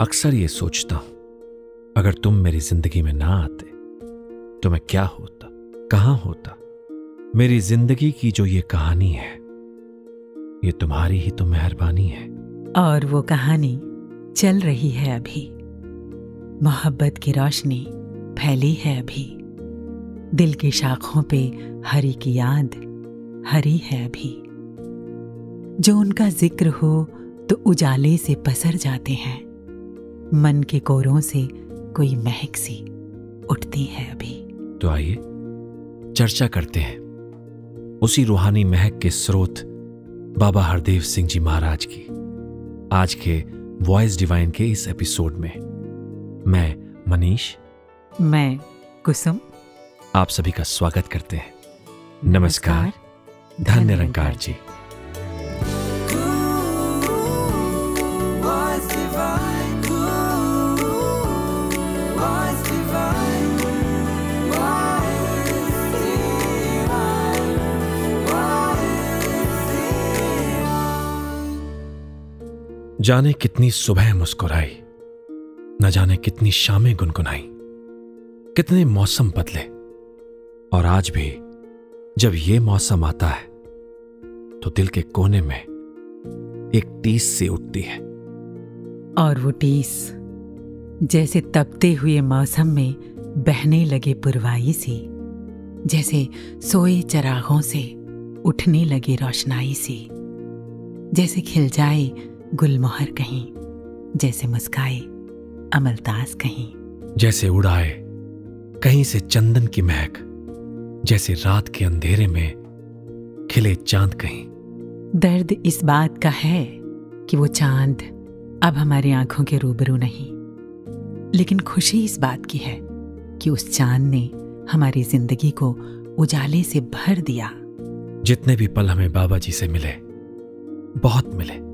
अक्सर ये सोचता हूँ, अगर तुम मेरी ज़िंदगी में ना आते तो मैं क्या होता, कहाँ होता? मेरी ज़िंदगी की जो ये कहानी है, ये तुम्हारी ही तो मेहरबानी है। और वो कहानी चल रही है अभी। मोहब्बत की रोशनी फैली है अभी। दिल की शाखों पे हरी की याद हरी है अभी। जो उनका ज़िक्र हो तो उजाले से पसर जाते हैं। मन के कोरों से कोई महक सी उठती है अभी। तो आइए चर्चा करते हैं। उसी रूहानी महक के स्रोत बाबा हरदेव सिंह जी महाराज की आज के वॉइस डिवाइन के इस एपिसोड में। मैं मनीष। मैं कुसुम। आप सभी का स्वागत करते हैं। नमस्कार। धन्य निरंकार जी। जाने कितनी सुबह मुस्कुराई, न जाने कितनी शामें गुनगुनाई, कितने मौसम बदले। और आज भी जब ये मौसम आता है तो दिल के कोने में एक टीस सी उठती है। और वो टीस जैसे तपते हुए मौसम में बहने लगे पुरवाई सी, जैसे सोए चरागों से उठने लगे रोशनाई सी, जैसे खिल जाए गुलमोहर कहीं जैसे मुस्काए अमलतास कहीं। जैसे उड़ाए कहीं से चंदन की महक जैसे रात के अंधेरे में खिले चाँद कहीं। दर्द इस बात का है कि वो चाँद अब हमारी आँखों के रूबरू नहीं। लेकिन खुशी इस बात की है कि उस चाँद ने हमारी ज़िंदगी को उजाले से भर दिया। जितने भी पल हमें बाबा जी से मिले बहुत मिले।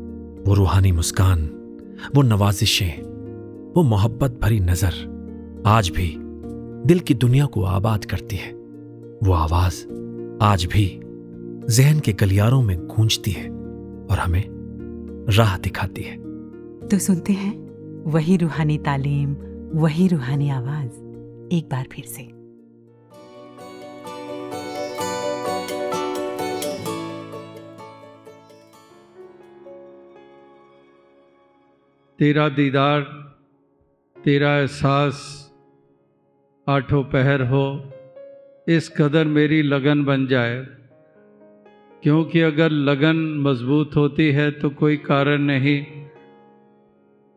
वो रूहानी मुस्कान, वो नवाजिशें, वो मोहब्बत भरी नज़र, आज भी दिल की दुनिया को आबाद करती है। वो आवाज़ आज भी जहन के गलियारों में गूंजती है और हमें राह दिखाती है। तो सुनते हैं, वही रूहानी तालीम, वही रूहानी आवाज़, एक बार फिर से। तेरा दीदार, तेरा एहसास आठों पहर हो, इस कदर मेरी लगन बन जाए। क्योंकि अगर लगन मज़बूत होती है तो कोई कारण नहीं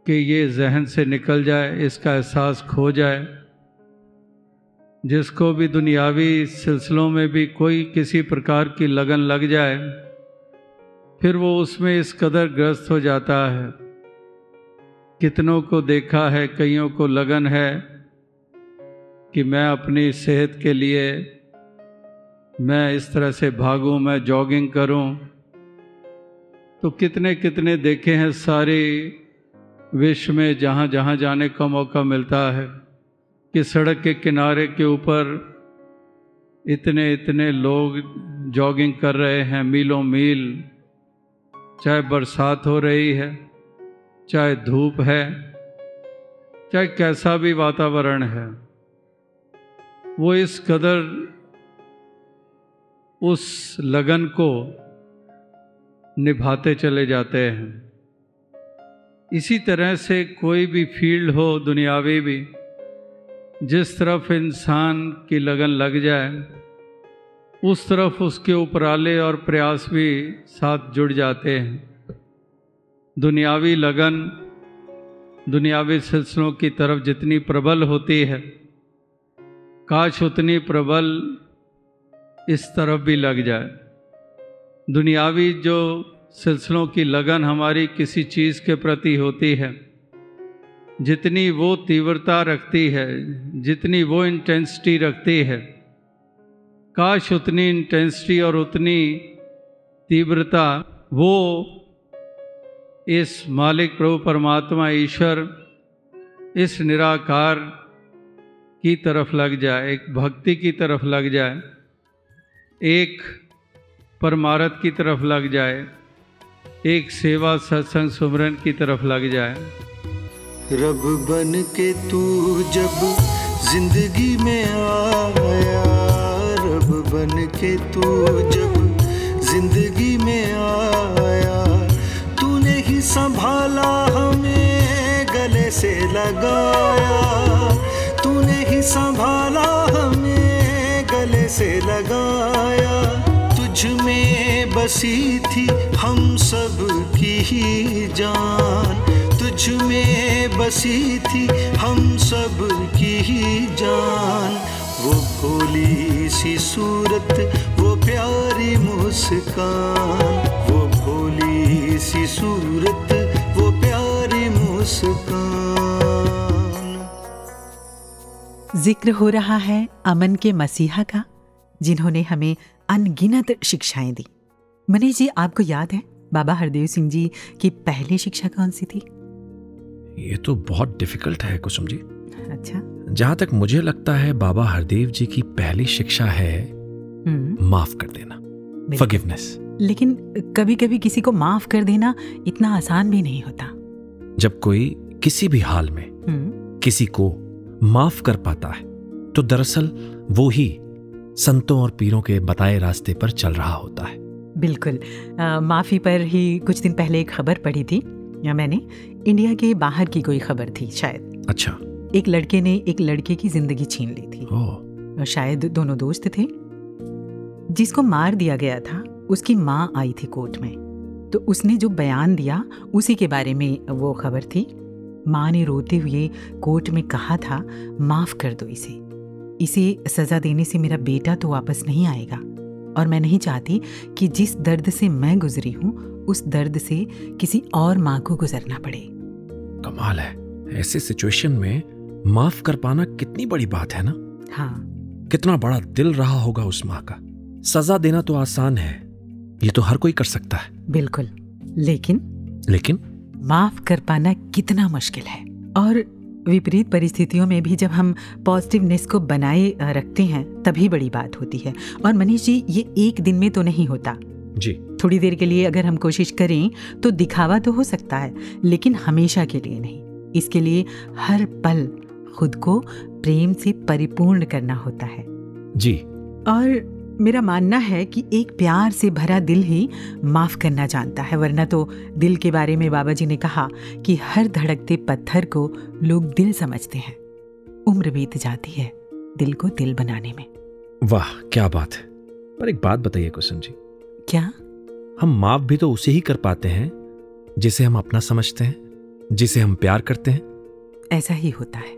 कि ये जहन से निकल जाए, इसका एहसास खो जाए। जिसको भी दुनियावी सिलसिलों में भी कोई किसी प्रकार की लगन लग जाए, फिर वो उसमें इस कदर ग्रस्त हो जाता है। कितनों को देखा है, कईयों को लगन है कि मैं अपनी सेहत के लिए, मैं इस तरह से भागूं, मैं जॉगिंग करूँ। तो कितने कितने देखे हैं सारे विश्व में जहाँ जहाँ जाने का मौका मिलता है कि सड़क के किनारे के ऊपर इतने इतने लोग जॉगिंग कर रहे हैं, मीलों मील, चाहे बरसात हो रही है। चाहे धूप है, चाहे कैसा भी वातावरण है, वो इस कदर, उस लगन को निभाते चले जाते हैं। इसी तरह से कोई भी फ़ील्ड हो, दुनियावी भी, जिस तरफ़ इंसान की लगन लग जाए, उस तरफ़ उसके उपराले और प्रयास भी साथ जुड़ जाते हैं। दुनियावी लगन, दुनियावी सिलसिलों की तरफ़ जितनी प्रबल होती है, काश उतनी प्रबल इस तरफ़ भी लग जाए। दुनियावी जो सिलसिलों की लगन हमारी किसी चीज़ के प्रति होती है, जितनी वो तीव्रता रखती है, जितनी वो इंटेंसिटी रखती है, काश उतनी इंटेंसिटी और उतनी तीव्रता वो इस मालिक प्रभु परमात्मा ईश्वर इस निराकार की तरफ़ लग जाए, एक भक्ति की तरफ़ लग जाए, एक परमारथ की तरफ़ लग जाए, एक सेवा सत्संग सुमरन की तरफ़ लग जाए। रब बन के तू जब ज़िंदगी में आया रब बन के तू जब ज़िंदगी में आया संभाला हमें, गले से लगाया। तूने ही संभाला हमें, गले से लगाया। तुझ में बसी थी हम सब की ही जान। तुझ में बसी थी हम सब की ही जान। वो भोली सी सूरत, वो प्यारी मुस्कान, वो भोली सी सूरत वो प्यारी मुस्कान। ज़िक्र हो रहा है अमन के मसीहा का जिन्होंने हमें अनगिनत शिक्षाएँ दी। मनीष जी आपको याद है बाबा हरदेव सिंह जी की पहली शिक्षा कौन सी थी? ये तो बहुत डिफ़िकल्ट है कुसुम जी। अच्छा। जहाँ तक मुझे लगता है बाबा हरदेव जी की पहली शिक्षा है हम्म। माफ़ कर देना। फॉरगिवनेस लेकिन कभी कभी किसी को माफ़ कर देना इतना आसान भी नहीं होता। जब कोई किसी भी हाल में हम्म। किसी को माफ़ कर पाता है तो दरअसल वो ही संतों और पीरों के बताए रास्ते पर चल रहा होता है। बिल्कुल। अ, माफ़ी पर ही कुछ दिन पहले एक खबर पढ़ी थी या मैंने? इंडिया के बाहर की कोई खबर थी शायद। अच्छा। एक लड़के ने एक लड़के की ज़िंदगी छीन ली थी। ओ शायद दोनों दोस्त थे जिसको मार दिया गया था। उसकी माँ आई थी कोर्ट में। तो उसने जो बयान दिया उसी के बारे में वो खबर थी। माँ ने रोते हुए कोर्ट में कहा था माफ़ कर दो इसे। इसे सजा देने से मेरा बेटा तो वापस नहीं आएगा। और मैं नहीं चाहती कि जिस दर्द से मैं गुजरी हूँ उस दर्द से किसी और माँ को गुजरना पड़े। कमाल है। ऐसे सिचुएशन में माफ़ कर पाना कितनी बड़ी बात है ना? हाँ। कितना बड़ा दिल रहा होगा उस माँ का। सजा देना तो आसान है। ये तो हर कोई कर सकता है। बिल्कुल। लेकिन लेकिन? माफ़ कर पाना कितना मुश्किल है। और विपरीत परिस्थितियों में भी जब हम पॉजिटिवनेस को बनाए रखते हैं तभी बड़ी बात होती है। और मनीष जी ये एक दिन में तो नहीं होता। जी। थोड़ी देर के लिए अगर हम कोशिश करें तो दिखावा तो हो सकता है लेकिन हमेशा के लिए नहीं। इसके लिए हर पल खुद को प्रेम से परिपूर्ण करना होता है। जी। और मेरा मानना है कि एक प्यार से भरा दिल ही माफ़ करना जानता है वरना तो दिल के बारे में बाबा जी ने कहा कि हर धड़कते पत्थर को लोग दिल समझते हैं। उम्र बीत जाती है दिल को दिल बनाने में। वाह क्या बात है। पर एक बात बताइए कुसुम जी। क्या? हम माफ़ भी तो उसे ही कर पाते हैं जिसे हम अपना समझते हैं जिसे हम प्यार करते हैं। ऐसा ही होता है।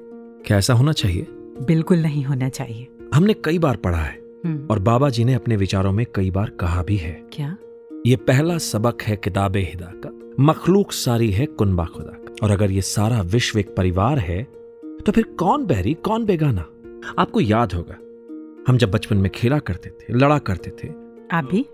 क्या ऐसा होना चाहिए? बिल्कुल नहीं होना चाहिए। हमने कई बार पढ़ा है और बाबा जी ने अपने विचारों में कई बार कहा भी है। क्या? ये पहला सबक है किताब हिदा का। मखलूक सारी है कुनबा खुदा का। और अगर ये सारा विश्व एक परिवार है तो फिर कौन बहरी कौन बेगाना? आपको याद होगा हम जब बचपन में खेला करते थे लड़ा करते थे। आप भी?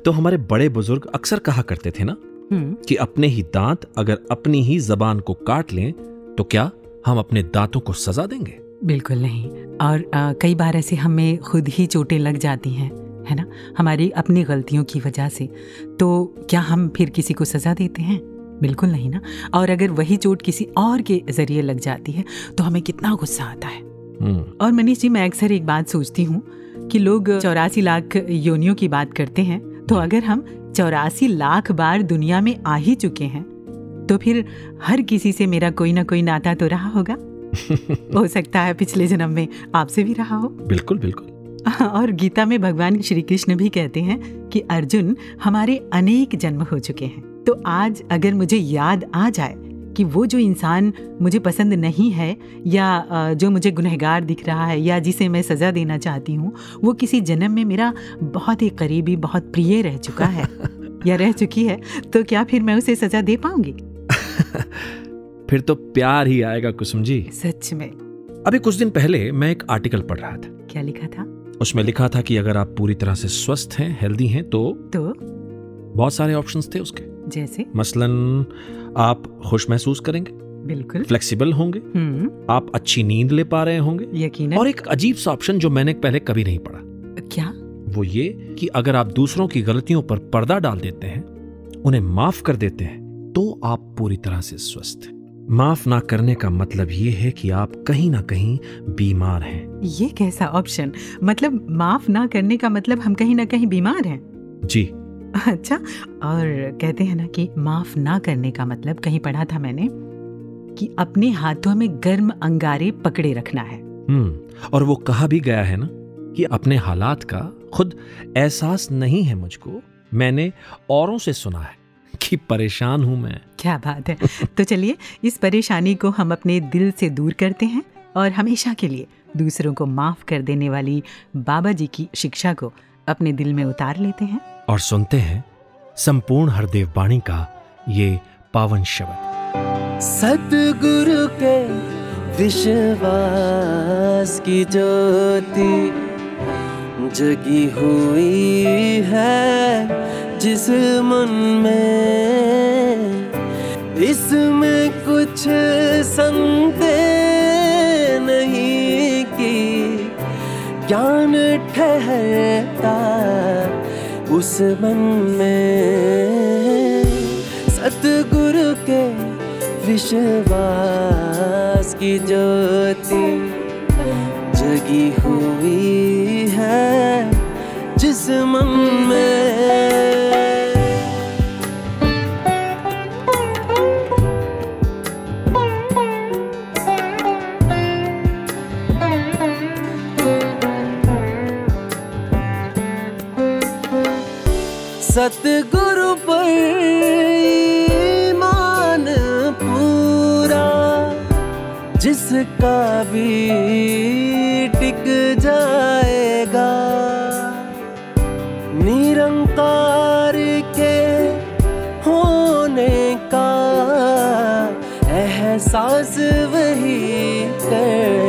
तो हमारे बड़े बुज़ुर्ग अक्सर कहा करते थे ना हम्म, कि अपने ही दांत अगर अपनी ही जबान को काट लें तो क्या हम अपने दांतों को सजा देंगे? बिल्कुल नहीं। और अ, कई बार ऐसे हमें खुद ही चोटें लग जाती हैं है ना? हमारी अपनी गलतियों की वजह से। तो क्या हम फिर किसी को सज़ा देते हैं? बिल्कुल नहीं ना? और अगर वही चोट किसी और के ज़रिए लग जाती है तो हमें कितना गुस्सा आता है। हम्म, और मनीष जी मैं अक्सर एक बात सोचती हूँ कि लोग चौरासी लाख योनियों की बात करते हैं तो अगर हम चौरासी लाख बार दुनिया में आ ही चुके हैं तो फिर हर किसी से मेरा कोई ना कोई नाता तो रहा होगा। हो सकता है पिछले जन्म में आपसे भी रहा हो। बिल्कुल बिल्कुल। और गीता में भगवान श्री कृष्ण भी कहते हैं कि अर्जुन हमारे अनेक जन्म हो चुके हैं। तो आज अगर मुझे याद आ जाए कि वो जो इंसान मुझे पसंद नहीं है या जो मुझे गुनहगार दिख रहा है या जिसे मैं सज़ा देना चाहती हूँ वो किसी जन्म में मेरा बहुत ही करीबी बहुत प्रिय रह चुका है या रह चुकी है तो क्या फिर मैं उसे सज़ा दे पाऊँगी? फिर तो प्यार ही आएगा कुसुम जी। सच में। अभी कुछ दिन पहले मैं एक आर्टिकल पढ़ रहा था। क्या लिखा था? उसमें लिखा था कि अगर आप पूरी तरह से स्वस्थ हैं हेल्दी हैं तो तो? बहुत सारे ऑप्शंस थे उसके। जैसे? मसलन आप खुश महसूस करेंगे। बिल्कुल। फ्लेक्सिबल होंगे। हम्म। आप अच्छी नींद ले पा रहे होंगे। यकीनन। और एक अजीब सा ऑप्शन जो मैंने पहले कभी नहीं पढ़ा। क्या? वो ये कि अगर आप दूसरों की गलतियों पर पर्दा डाल देते हैं उन्हें माफ़ कर देते हैं तो आप पूरी तरह से स्वस्थ। हैं माफ़ ना करने का मतलब ये है कि आप कहीं ना कहीं बीमार हैं। ये कैसा ऑप्शन मतलब माफ़ ना करने का मतलब हम कहीं ना कहीं बीमार हैं? जी। अच्छा और कहते हैं ना कि माफ़ ना करने का मतलब कहीं पढ़ा था मैंने कि अपने हाथों में गर्म अंगारे पकड़े रखना है। हम्म और वो कहा भी गया है ना कि अपने हालात का खुद एहसास नहीं है मुझको मैंने औरों से सुना है। कि परेशान हूँ मैं। क्या बात है। तो चलिए इस परेशानी को हम अपने दिल से दूर करते हैं और हमेशा के लिए दूसरों को माफ़ कर देने वाली बाबा जी की शिक्षा को अपने दिल में उतार लेते हैं। और सुनते हैं संपूर्ण हरदेव बाणी का ये पावन शब्द। सतगुरु के विश्वास की ज्योति जगी हुई है। जिस मन में इसमें कुछ संदेह नहीं कि ज्ञान ठहरता उस मन में। सतगुरु के विश्वास की ज्योति जगी हुई है, जिस मन में सतगुरु पर ईमान पूरा, जिसका भी टिक जाएगा। निरंकार के होने का एहसास वही कर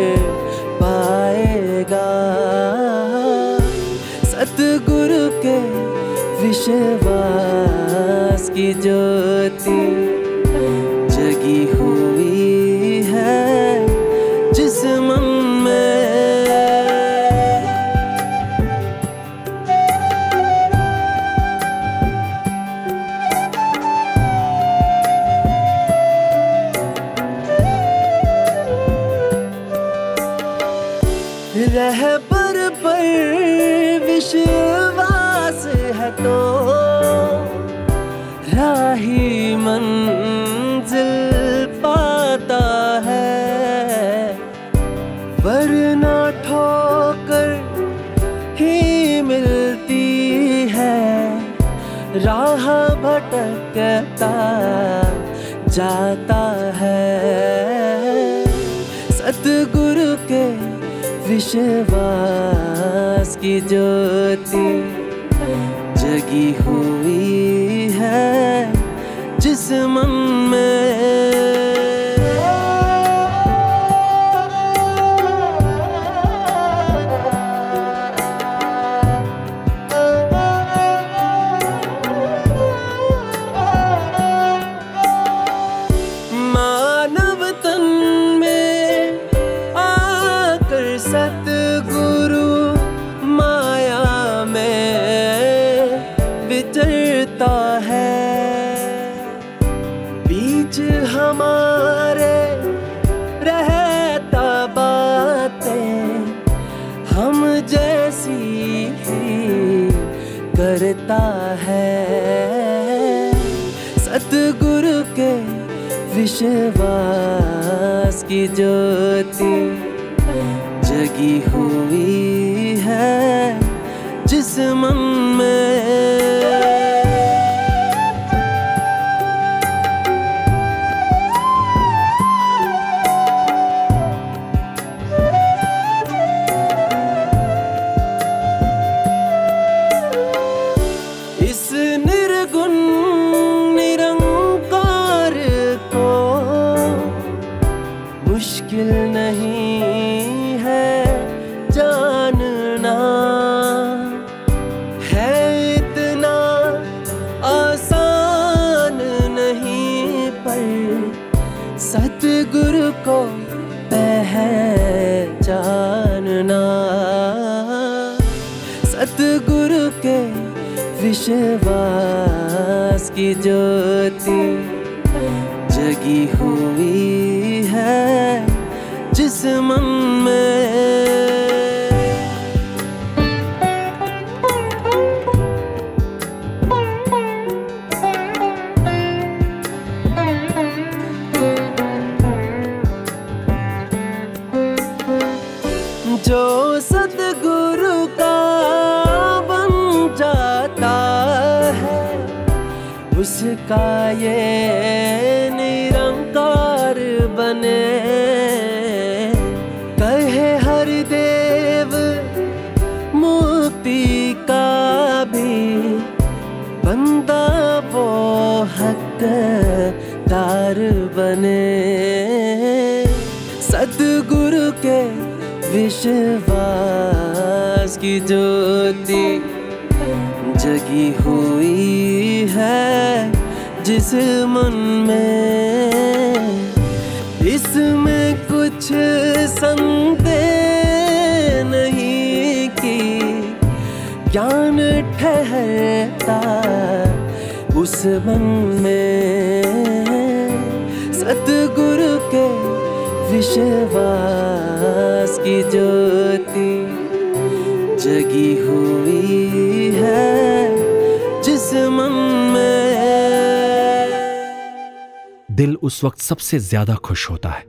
विश्वास की ज्योति जगी हुई भटकता जाता है। सतगुरु के विश्वास की ज्योति है जिस मन विश्वास उसका जिस मन में, इसमें कुछ संदेह नहीं कि ज्ञान ठहरता उस मन में। सतगुरु के विश्वास की ज्योति जगी हुई है, जिस मन उस वक्त सबसे ज़्यादा खुश होता है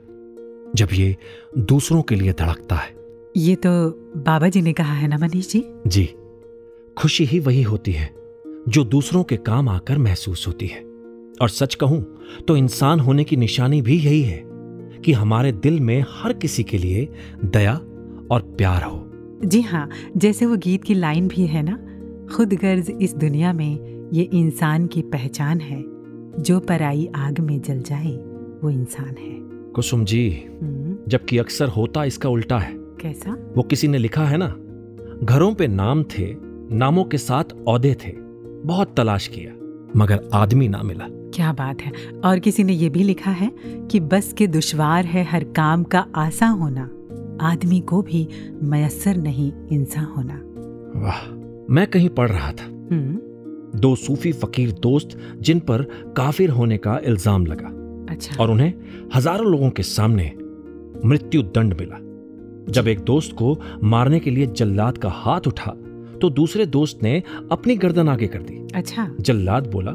जब ये दूसरों के लिए धड़कता है। ये तो बाबा जी ने कहा है ना मनीष जी? जी खुशी ही वही होती है जो दूसरों के काम आकर महसूस होती है। और सच कहूँ तो इंसान होने की निशानी भी यही है कि हमारे दिल में हर किसी के लिए दया और प्यार हो। जी हाँ जैसे वो गीत की लाइन भी है ना खुद गर्ज इस दुनिया में ये इंसान की पहचान है। जो पराई आग में जल जाए वो इंसान है। कुसुम जी हम्म, जबकि अक्सर होता इसका उल्टा है। कैसा? वो किसी ने लिखा है ना घरों पे नाम थे नामों के साथ औदे थे बहुत तलाश किया मगर आदमी ना मिला। क्या बात है। और किसी ने ये भी लिखा है कि बस के दुश्वार है हर काम का आसा होना आदमी को भी मयसर नहीं इंसान होना। वाह मैं कहीं पढ़ रहा था। हम्म, दो सूफी फकीर दोस्त जिन पर काफिर होने का इल्ज़ाम लगा। अच्छा। और उन्हें हज़ारों लोगों के सामने मृत्यु दंड मिला। जब एक दोस्त को मारने के लिए जल्लाद का हाथ उठा तो दूसरे दोस्त ने अपनी गर्दन आगे कर दी। अच्छा। जल्लाद बोला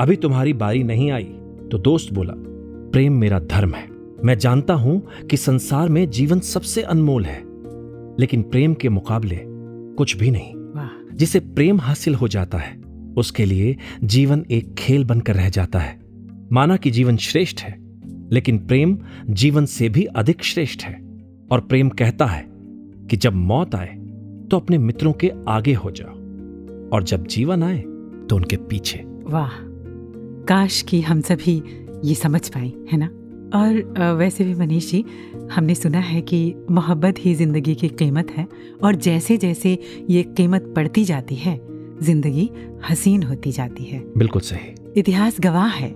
अभी तुम्हारी बारी नहीं आई। तो दोस्त बोला प्रेम मेरा धर्म है। मैं जानता हूँ कि संसार में जीवन सबसे अनमोल है लेकिन प्रेम के मुकाबले कुछ भी नहीं। जिसे प्रेम हासिल हो जाता है उसके लिए जीवन एक खेल बनकर रह जाता है। माना कि जीवन श्रेष्ठ है, लेकिन प्रेम जीवन से भी अधिक श्रेष्ठ है। और प्रेम कहता है कि जब मौत आए तो अपने मित्रों के आगे हो जाओ, और जब जीवन आए तो उनके पीछे। वाह, काश कि हम सभी ये समझ पाए, है ना? और वैसे भी मनीष जी, हमने सुना है कि मोहब्बत ही ज़िंदगी की कीमत है, और जैसे जैसे ये कीमत बढ़ती जाती है ज़िंदगी हसीन होती जाती है। बिल्कुल सही। इतिहास गवाह है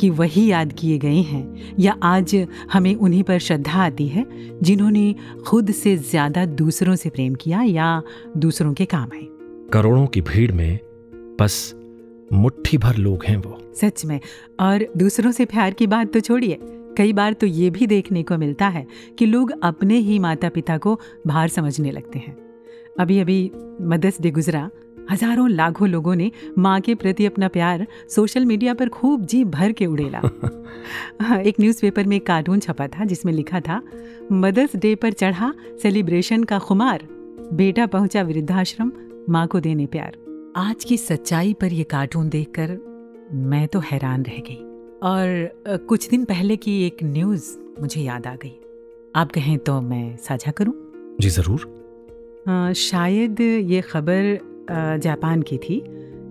कि वही याद किए गए हैं या आज हमें उन्हीं पर श्रद्धा आती है जिन्होंने खुद से ज़्यादा दूसरों से प्रेम किया या दूसरों के काम आए। करोड़ों की भीड़ में बस मुट्ठी भर लोग हैं वो। सच में और दूसरों से प्यार की बात तो छोड़िए। कई बार तो ये भी देखने को मिलता है कि लोग अपने ही माता पिता को बाहर समझने लगते हैं। अभी अभी मदर्स डे गुजरा हज़ारों लाखों लोगों ने माँ के प्रति अपना प्यार सोशल मीडिया पर खूब जी भर के उड़ेला। हाँ, एक न्यूज़पेपर में एक कार्टून छपा था जिसमें लिखा था मदर्स डे पर चढ़ा सेलिब्रेशन का खुमार बेटा पहुँचा वृद्धाश्रम माँ को देने प्यार। आज की सच्चाई पर यह कार्टून देखकर मैं तो हैरान रह गई। और कुछ दिन पहले की एक न्यूज़ मुझे याद आ गई। आप कहें तो मैं साझा करूँ? जी ज़रूर। अ, शायद ये खबर जापान की थी।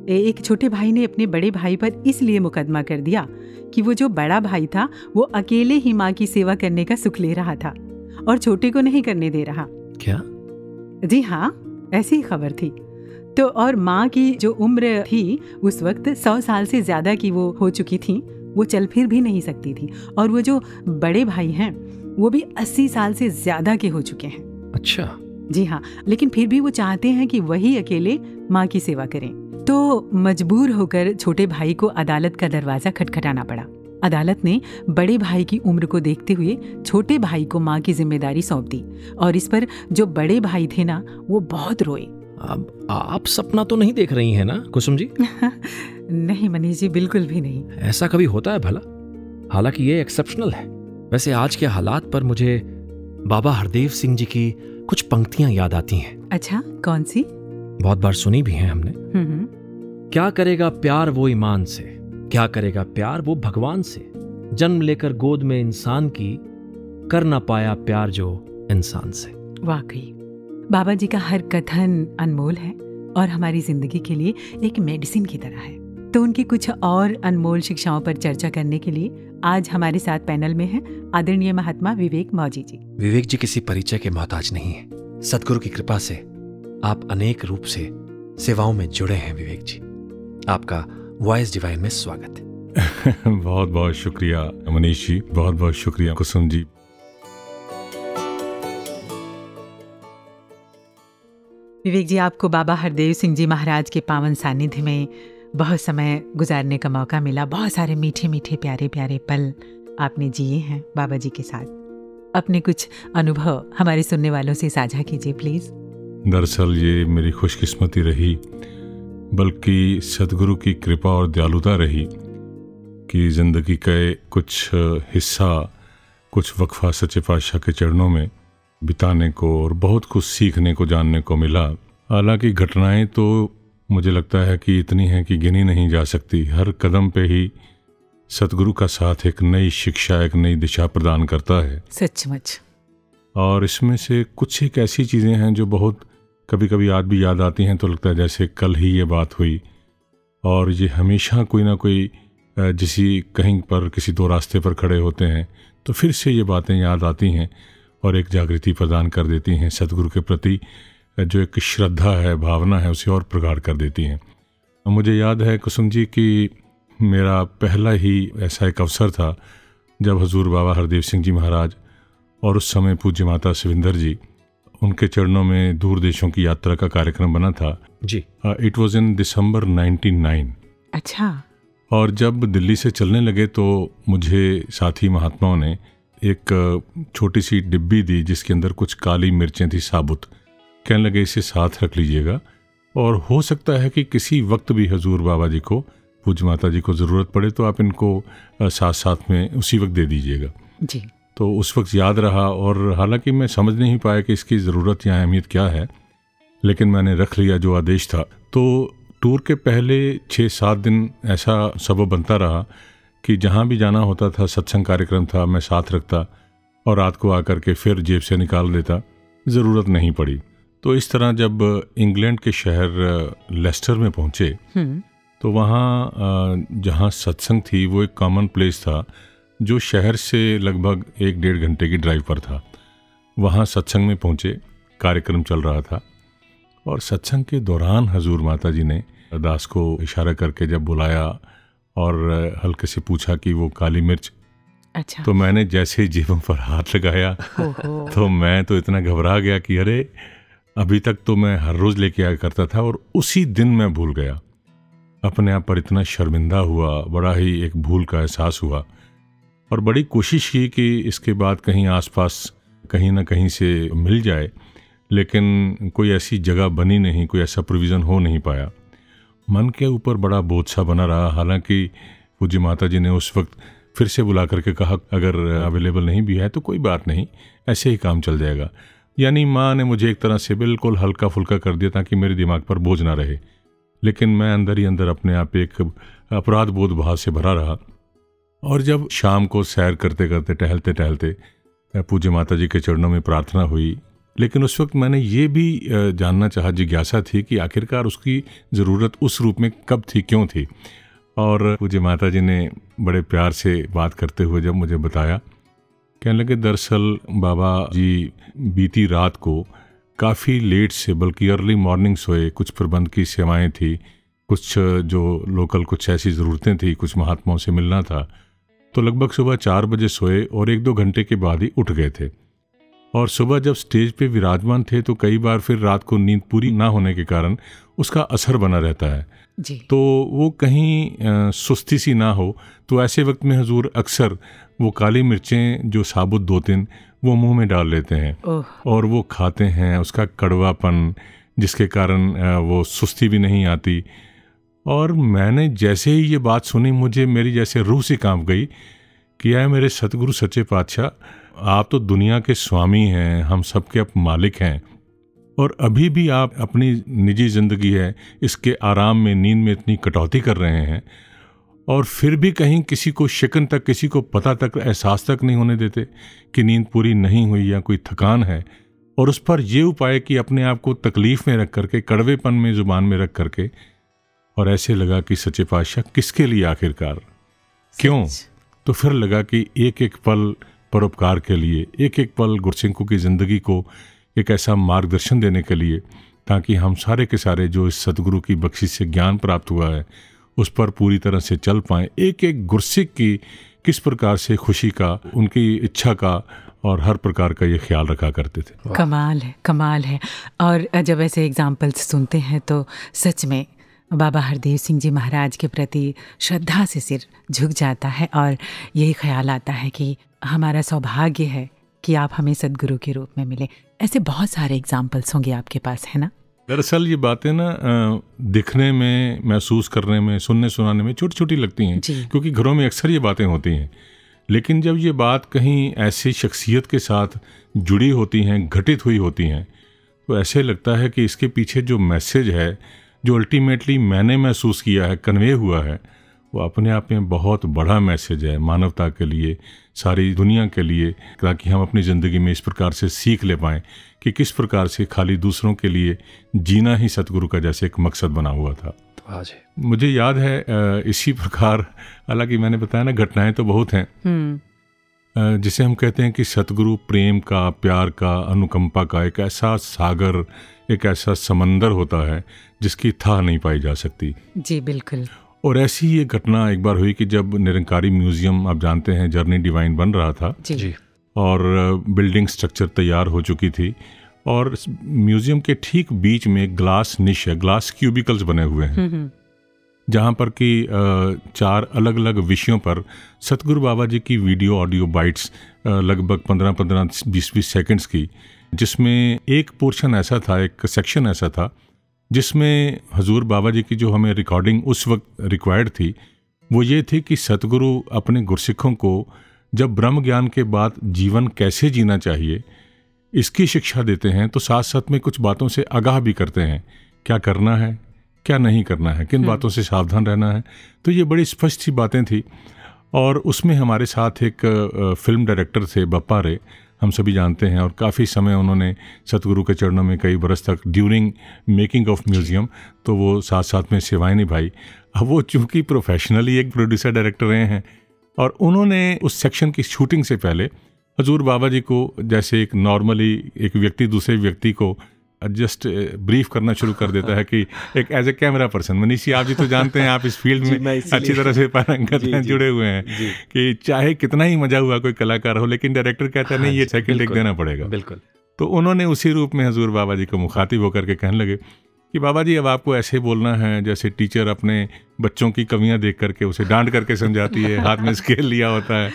एक छोटे भाई ने अपने बड़े भाई पर इसलिए मुकदमा कर दिया कि वो जो बड़ा भाई था वो अकेले ही माँ की सेवा करने का सुख ले रहा था और छोटे को नहीं करने दे रहा। क्या? जी हाँ ऐसी ही खबर थी। तो और माँ की जो उम्र थी उस वक्त सौ साल से ज़्यादा की वो हो चुकी थी वो चल फिर भी नहीं सकती थी। और वो जो बड़े भाई हैं वो भी अस्सी साल से ज़्यादा के हो चुके हैं। अच्छा। जी हाँ लेकिन फिर भी वो चाहते हैं कि वही अकेले माँ की सेवा करें। तो मजबूर होकर छोटे भाई को अदालत का दरवाज़ा खटखटाना पड़ा। अदालत ने बड़े भाई की उम्र को देखते हुए छोटे भाई को माँ की ज़िम्मेदारी सौंप दी और इस पर जो बड़े भाई थे ना वो बहुत रोए। अब आप सपना तो नहीं देख रही हैं ना कुसुम जी? नहीं मनीष जी बिल्कुल भी नहीं। ऐसा कभी होता है भला? हालाँकि ये एक्सेप्शनल है। वैसे आज के हालात पर मुझे बाबा हरदेव सिंह जी की कुछ पंक्तियाँ याद आती हैं। अच्छा कौन सी बहुत बार सुनी भी हैं हमने। हम्म हम्म, क्या करेगा प्यार वो ईमान से? क्या करेगा प्यार वो भगवान से? जन्म लेकर गोद में इंसान की कर ना पाया प्यार जो इंसान से। वाकई। बाबा जी का हर कथन अनमोल है और हमारी ज़िंदगी के लिए एक मेडिसिन की तरह है। तो उनकी कुछ और अनमोल शिक्षाओं पर चर्चा करने के लिए आज हमारे साथ पैनल में हैं आदरणीय महात्मा विवेक मौजी जी। विवेक जी किसी परिचय के मोहताज नहीं है। सदगुरु की कृपा से आप अनेक रूप से सेवाओं में जुड़े हैं विवेक जी। आपका वॉइस डिवाइन में स्वागत। है बहुत बहुत शुक्रिया मनीष जी बहुत बहुत शुक्रिया कुसुम जी। विवेक जी आपको बाबा हरदेव सिंह जी महाराज के पावन सानिध्य में बहुत समय गुजारने का मौका मिला। बहुत सारे मीठे मीठे, प्यारे प्यारे पल आपने जिए हैं बाबा जी के साथ। अपने कुछ अनुभव हमारे सुनने वालों से साझा कीजिए प्लीज़। दरअसल ये मेरी खुशकिस्मती रही, बल्कि सदगुरु की कृपा और दयालुता रही कि ज़िंदगी का कुछ हिस्सा, कुछ वक्फा सचे पातशाह के चरणों में बिताने को और बहुत कुछ सीखने को, जानने को मिला। हालाँकि घटनाएँ तो मुझे लगता है कि इतनी है कि गिनी नहीं जा सकती। हर कदम पे ही सतगुरु का साथ एक नई शिक्षा एक नई दिशा प्रदान करता है। सचमुच और इसमें से कुछ एक ऐसी चीज़ें हैं जो बहुत कभी कभी आज भी याद आती हैं तो लगता है जैसे कल ही ये बात हुई। और ये हमेशा कोई ना कोई जिसी कहीं पर किसी दो रास्ते पर खड़े होते हैं तो फिर से ये बातें याद आती हैं और एक जागृति प्रदान कर देती हैं सतगुरु के प्रति। जो एक श्रद्धा है भावना है उसे और प्रगाढ़ कर देती हैं। मुझे याद है कुसुम जी कि मेरा पहला ही ऐसा एक अवसर था जब हजूर बाबा हरदेव सिंह जी महाराज और उस समय पूज्य माता शिविंदर जी उनके चरणों में दूर देशों की यात्रा का कार्यक्रम बना था। जी। इट वॉज़ इन दिसंबर 99 अच्छा। और जब दिल्ली से चलने लगे तो मुझे साथी महात्माओं ने एक छोटी सी डिब्बी दी जिसके अंदर कुछ काली मिर्चें थी साबुत। कहने लगे इसे साथ रख लीजिएगा। और हो सकता है कि किसी वक्त भी हजूर बाबा जी को पूज माता जी को ज़रूरत पड़े तो आप इनको साथ साथ में उसी वक्त दे दीजिएगा। जी। तो उस वक्त याद रहा और हालाँकि मैं समझ नहीं पाया कि इसकी ज़रूरत या अहमियत क्या है लेकिन मैंने रख लिया जो आदेश था। तो टूर के पहले छः सात दिन ऐसा सबब बनता रहा कि जहाँ भी जाना होता था सत्संग कार्यक्रम था मैं साथ रखता और रात को आकर के फिर जेब से निकाल देता ज़रूरत नहीं पड़ी। तो इस तरह जब इंग्लैंड के शहर लेस्टर में पहुँचे हम्म। तो वहाँ जहाँ सत्संग थी वो एक कॉमन प्लेस था जो शहर से लगभग एक डेढ़ घंटे की ड्राइव पर था। वहाँ सत्संग में पहुँचे कार्यक्रम चल रहा था और सत्संग के दौरान हजूर माता जी ने दास को इशारा करके जब बुलाया और हल्के से पूछा कि वो काली मिर्च। अच्छा। तो मैंने जैसे ही जेबों पर हाथ लगाया तो मैं तो इतना घबरा गया कि अरे अभी तक तो मैं हर रोज लेके आया करता था और उसी दिन मैं भूल गया। अपने आप पर इतना शर्मिंदा हुआ, बड़ा ही एक भूल का एहसास हुआ। और बड़ी कोशिश की कि इसके बाद कहीं आसपास कहीं ना कहीं से मिल जाए, लेकिन कोई ऐसी जगह बनी नहीं, कोई ऐसा प्रोविज़न हो नहीं पाया। मन के ऊपर बड़ा बोझ सा बना रहा, हालाँकि पूज्य माता जी ने उस वक्त फिर से बुला करके कहा, अगर अवेलेबल नहीं भी है तो कोई बात नहीं, ऐसे ही काम चल जाएगा। यानी माँ ने मुझे एक तरह से बिल्कुल हल्का फुल्का कर दिया ताकि मेरे दिमाग पर बोझ ना रहे। लेकिन मैं अंदर ही अंदर अपने आप एक अपराध बोध भाव से भरा रहा। और जब शाम को सैर करते करते टहलते टहलते पूज्य माता जी के चरणों में प्रार्थना हुई, लेकिन उस वक्त मैंने ये भी जानना चाहा, जिज्ञासा थी कि आखिरकार उसकी ज़रूरत उस रूप में कब थी, क्यों थी? और पूज्य माता जी ने बड़े प्यार से बात करते हुए जब मुझे बताया कहने लगे, दरअसल बाबा जी, बीती रात को काफ़ी लेट से बल्कि अर्ली मॉर्निंग सोए कुछ प्रबंध की सेवाएँ थी। कुछ जो लोकल कुछ ऐसी ज़रूरतें थी, कुछ महात्माओं से मिलना था तो लगभग सुबह चार बजे सोए और एक दो घंटे के बाद ही उठ गए थे। और सुबह जब स्टेज पे विराजमान थे तो कई बार फिर रात को नींद पूरी ना होने के कारण उसका असर बना रहता है। जी। तो वो कहीं सुस्ती सी ना हो तो ऐसे वक्त में हजूर अक्सर वो काली मिर्चें जो साबुत दो तीन वो मुँह में डाल लेते हैं। और वो खाते हैं उसका कड़वापन जिसके कारण वो सुस्ती भी नहीं आती। और मैंने जैसे ही ये बात सुनी मुझे मेरी जैसे रूह से काँप गई कि आए मेरे सतगुरु सच्चे पातशाह आप तो दुनिया के स्वामी हैं हम सबके अब मालिक हैं। और अभी भी आप अपनी निजी ज़िंदगी है इसके आराम में नींद में इतनी कटौती कर रहे हैं और फिर भी कहीं किसी को शिकन तक किसी को पता तक एहसास तक नहीं होने देते कि नींद पूरी नहीं हुई या कोई थकान है और उस पर यह उपाय कि अपने आप को तकलीफ़ में रख करके कड़वेपन में ज़ुबान में रख करके और ऐसे लगा कि सच्चे पातशाह किसके लिए आखिरकार? क्यों? तो फिर लगा कि एक एक पल परोपकार के लिए एक एक पल गुरसिंह की ज़िंदगी को एक ऐसा मार्गदर्शन देने के लिए ताकि हम सारे के सारे जो इस सदगुरु की बख्शिश से ज्ञान प्राप्त हुआ है, उस पर पूरी तरह से चल पाएँ। एक एक गुरसिक की किस प्रकार से खुशी का, उनकी इच्छा का और हर प्रकार का ये ख्याल रखा करते थे। कमाल है कमाल है। और जब ऐसे एग्जाम्पल्स सुनते हैं तो सच में बाबा हरदेव सिंह जी महाराज के प्रति श्रद्धा से सिर झुक जाता है और यही ख्याल आता है कि हमारा सौभाग्य है कि आप हमें सदगुरु के रूप में मिले। ऐसे बहुत सारे एग्जाम्पल्स होंगे आपके पास है ना? दरअसल ये बातें ना दिखने में महसूस करने में सुनने सुनाने में छोटी छोटी लगती हैं क्योंकि घरों में अक्सर ये बातें होती हैं। लेकिन जब ये बात कहीं ऐसी शख्सियत के साथ जुड़ी होती हैं घटित हुई होती हैं तो ऐसे लगता है कि इसके पीछे जो मैसेज है जो अल्टीमेटली मैंने महसूस किया है कन्वे हुआ है वो अपने आप में बहुत बड़ा मैसेज है मानवता के लिए सारी दुनिया के लिए ताकि हम अपनी ज़िंदगी में इस प्रकार से सीख ले पाएँ कि किस प्रकार से खाली दूसरों के लिए जीना ही सतगुरु का जैसे एक मकसद बना हुआ था। मुझे याद है इसी प्रकार हालाँकि मैंने बताया ना घटनाएँ तो बहुत हैं। हम्म। जिसे हम कहते हैं कि सतगुरु प्रेम का प्यार का अनुकंपा का एक ऐसा सागर एक ऐसा समंदर होता है जिसकी था नहीं पाई जा सकती। जी बिल्कुल। और ऐसी ये घटना एक बार हुई कि जब निरंकारी म्यूज़ियम आप जानते हैं जर्नी डिवाइन बन रहा था। जी, जी। और बिल्डिंग स्ट्रक्चर तैयार हो चुकी थी और म्यूज़ियम के ठीक बीच में ग्लास निश है ग्लास क्यूबिकल्स बने हुए हैं। हम्म, हम्म, जहाँ पर कि चार अलग अलग विषयों पर सतगुरु बाबा जी की वीडियो ऑडियो बाइट्स लगभग पंद्रह पंद्रह बीस बीस सेकेंड्स की जिसमें एक पोर्शन ऐसा था एक सेक्शन ऐसा था जिसमें हजूर बाबा जी की जो हमें रिकॉर्डिंग उस वक्त रिक्वायर्ड थी वो ये थी कि सतगुरु अपने गुरसिखों को जब ब्रह्म ज्ञान के बाद जीवन कैसे जीना चाहिए इसकी शिक्षा देते हैं तो साथ साथ में कुछ बातों से आगाह भी करते हैं क्या करना है क्या नहीं करना है किन बातों से सावधान रहना है। तो ये बड़ी स्पष्ट सी बातें थी और उसमें हमारे साथ एक फ़िल्म डायरेक्टर थे बप्पा रे हम सभी जानते हैं और काफ़ी समय उन्होंने सतगुरु के चरणों में कई बरस तक ड्यूरिंग मेकिंग ऑफ़ म्यूज़ियम तो वो साथ साथ में सेवाएँ निभाई अब वो चूँकि प्रोफेशनली एक प्रोड्यूसर डायरेक्टर रहे हैं और उन्होंने उस सेक्शन की शूटिंग से पहले, हजूर बाबा जी को जैसे एक नॉर्मली एक व्यक्ति, दूसरे व्यक्ति को जस्ट ब्रीफ करना शुरू कर देता है कि एक as a camera person Manishi आप जी तो जानते हैं आप इस फ़ील्ड में अच्छी तरह से पारंगत जी, हैं जुड़े हुए हैं कि चाहे कितना ही मज़ा हुआ कोई कलाकार हो लेकिन डायरेक्टर कहता है हाँ नहीं ये जी, सेकंड बिल्कुल, देना पड़ेगा। बिल्कुल। तो उन्होंने उसी रूप में हजूर बाबा जी को मुखातिब होकर के कहने लगे कि बाबा जी अब आपको ऐसे बोलना है जैसे टीचर अपने बच्चों की कमियाँ देख करके उसे डांट करके समझाती है हाथ में स्केल लिया होता है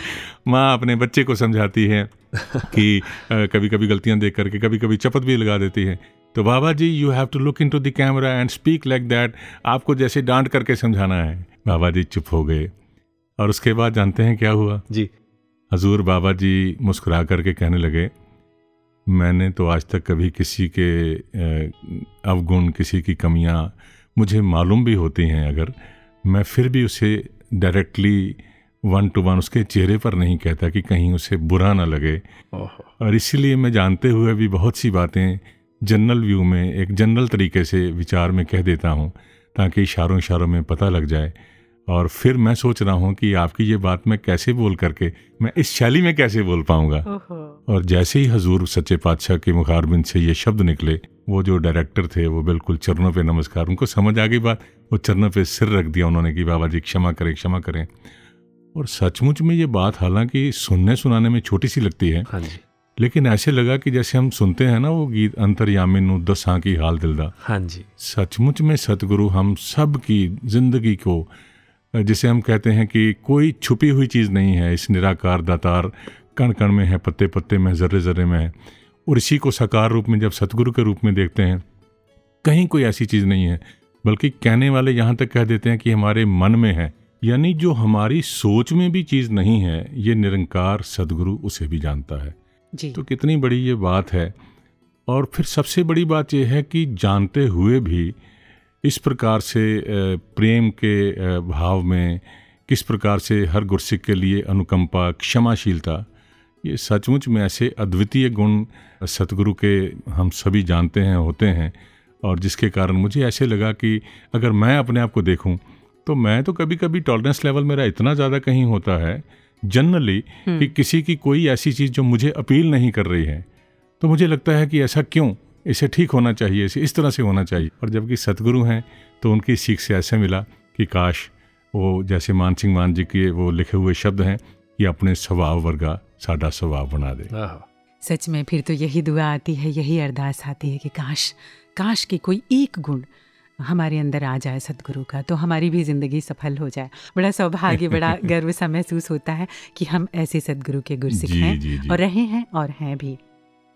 माँ अपने बच्चे को समझाती है कि कभी कभी गलतियाँ देख करके कभी कभी चपत भी लगा देती है। तो Baba ji you have to look into the camera and speak like that आपको जैसे डांट करके समझाना है। बाबा जी चुप हो गए। और उसके बाद जानते हैं क्या हुआ? जी। हजूर बाबा जी मुस्कुरा करके कहने लगे मैंने तो आज तक कभी किसी के अवगुण किसी की कमियाँ मुझे मालूम भी होती हैं। अगर मैं फिर भी उसे डायरेक्टली वन टू वन उसके चेहरे पर नहीं कहता कि कहीं उसे बुरा ना लगे। और इसीलिए मैं जानते हुए भी बहुत सी बातें जनरल व्यू में एक जनरल तरीके से विचार में कह देता हूँ ताकि इशारों इशारों में पता लग जाए। और फिर मैं सोच रहा हूँ कि आपकी ये बात मैं कैसे बोल करके मैं इस शैली में कैसे बोल पाऊँगा। और जैसे ही हजूर सच्चे पातशाह के मुखारबिन से ये शब्द निकले वो जो डायरेक्टर थे वो बिल्कुल चरणों पे नमस्कार उनको समझ आ गई बात। वो चरणों पे सिर रख दिया उन्होंने कि बाबा जी क्षमा करें क्षमा करें। और सचमुच में ये बात हालाँकि सुनने सुनाने में छोटी सी लगती है हाँ जी। लेकिन ऐसे लगा कि जैसे हम सुनते हैं ना वो गीत अंतर्यामी नु दसां की हाल दिलदा हाँ जी। सचमुच में सतगुरु हम सब की ज़िंदगी को जिसे हम कहते हैं कि कोई छुपी हुई चीज़ नहीं है इस निराकार दातार कण कण में है पत्ते पत्ते में जर्रे जर्रे में है और इसी को साकार रूप में जब सतगुरु के रूप में देखते हैं कहीं कोई ऐसी चीज़ नहीं है बल्कि कहने वाले यहाँ तक कह देते हैं कि हमारे मन में है यानी जो हमारी सोच में भी चीज़ नहीं है ये निरंकार सदगुरु उसे भी जानता है। जी। तो कितनी बड़ी ये बात है। और फिर सबसे बड़ी बात यह है कि जानते हुए भी इस प्रकार से प्रेम के भाव में, किस प्रकार से हर गुरसिक के लिए अनुकंपा, क्षमाशीलता, ये सचमुच में ऐसे अद्वितीय गुण सतगुरु के हम सभी जानते हैं, होते हैं। और जिसके कारण मुझे ऐसे लगा कि अगर मैं अपने आप को देखूँ तो मैं तो कभी कभी टॉलरेंस लेवल मेरा इतना ज़्यादा कहीं होता है जनरली कि किसी की कोई ऐसी चीज़ जो मुझे अपील नहीं कर रही है तो मुझे लगता है कि ऐसा क्यों? इसे ठीक होना चाहिए इसे इस तरह से होना चाहिए। और जबकि सतगुरु हैं तो उनकी सीख से ऐसे मिला कि काश वो जैसे मान सिंह मान जी के वो लिखे हुए शब्द हैं कि अपने स्वभाव वर्गा साडा स्वभाव बना दे। सच में फिर तो यही दुआ आती है यही अरदास आती है कि काश काश के कोई एक गुण हमारे अंदर आ जाए सदगुरु का तो हमारी भी ज़िंदगी सफल हो जाए। बड़ा सौभाग्य बड़ा गर्व सा महसूस होता है कि हम ऐसे सदगुरु के गुरसिक हैं जी, जी। और रहे हैं और हैं भी।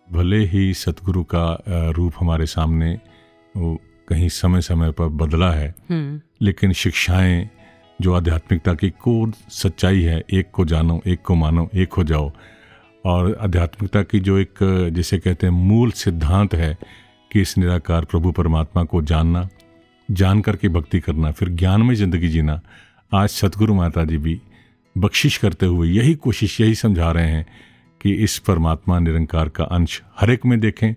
भले ही सतगुरु का रूप हमारे सामने वो कहीं समय समय पर बदला है हम्म। लेकिन शिक्षाएँ जो आध्यात्मिकता की कोर सच्चाई है एक को जानो एक को मानो एक हो जाओ और आध्यात्मिकता की जो एक जिसे कहते हैं मूल सिद्धांत है कि इस निराकार प्रभु परमात्मा को जानना जान करके भक्ति करना फिर ज्ञान में ज़िंदगी जीना आज सतगुरु माता जी भी बख्शिश करते हुए यही कोशिश यही समझा रहे हैं कि इस परमात्मा निरंकार का अंश हर एक में देखें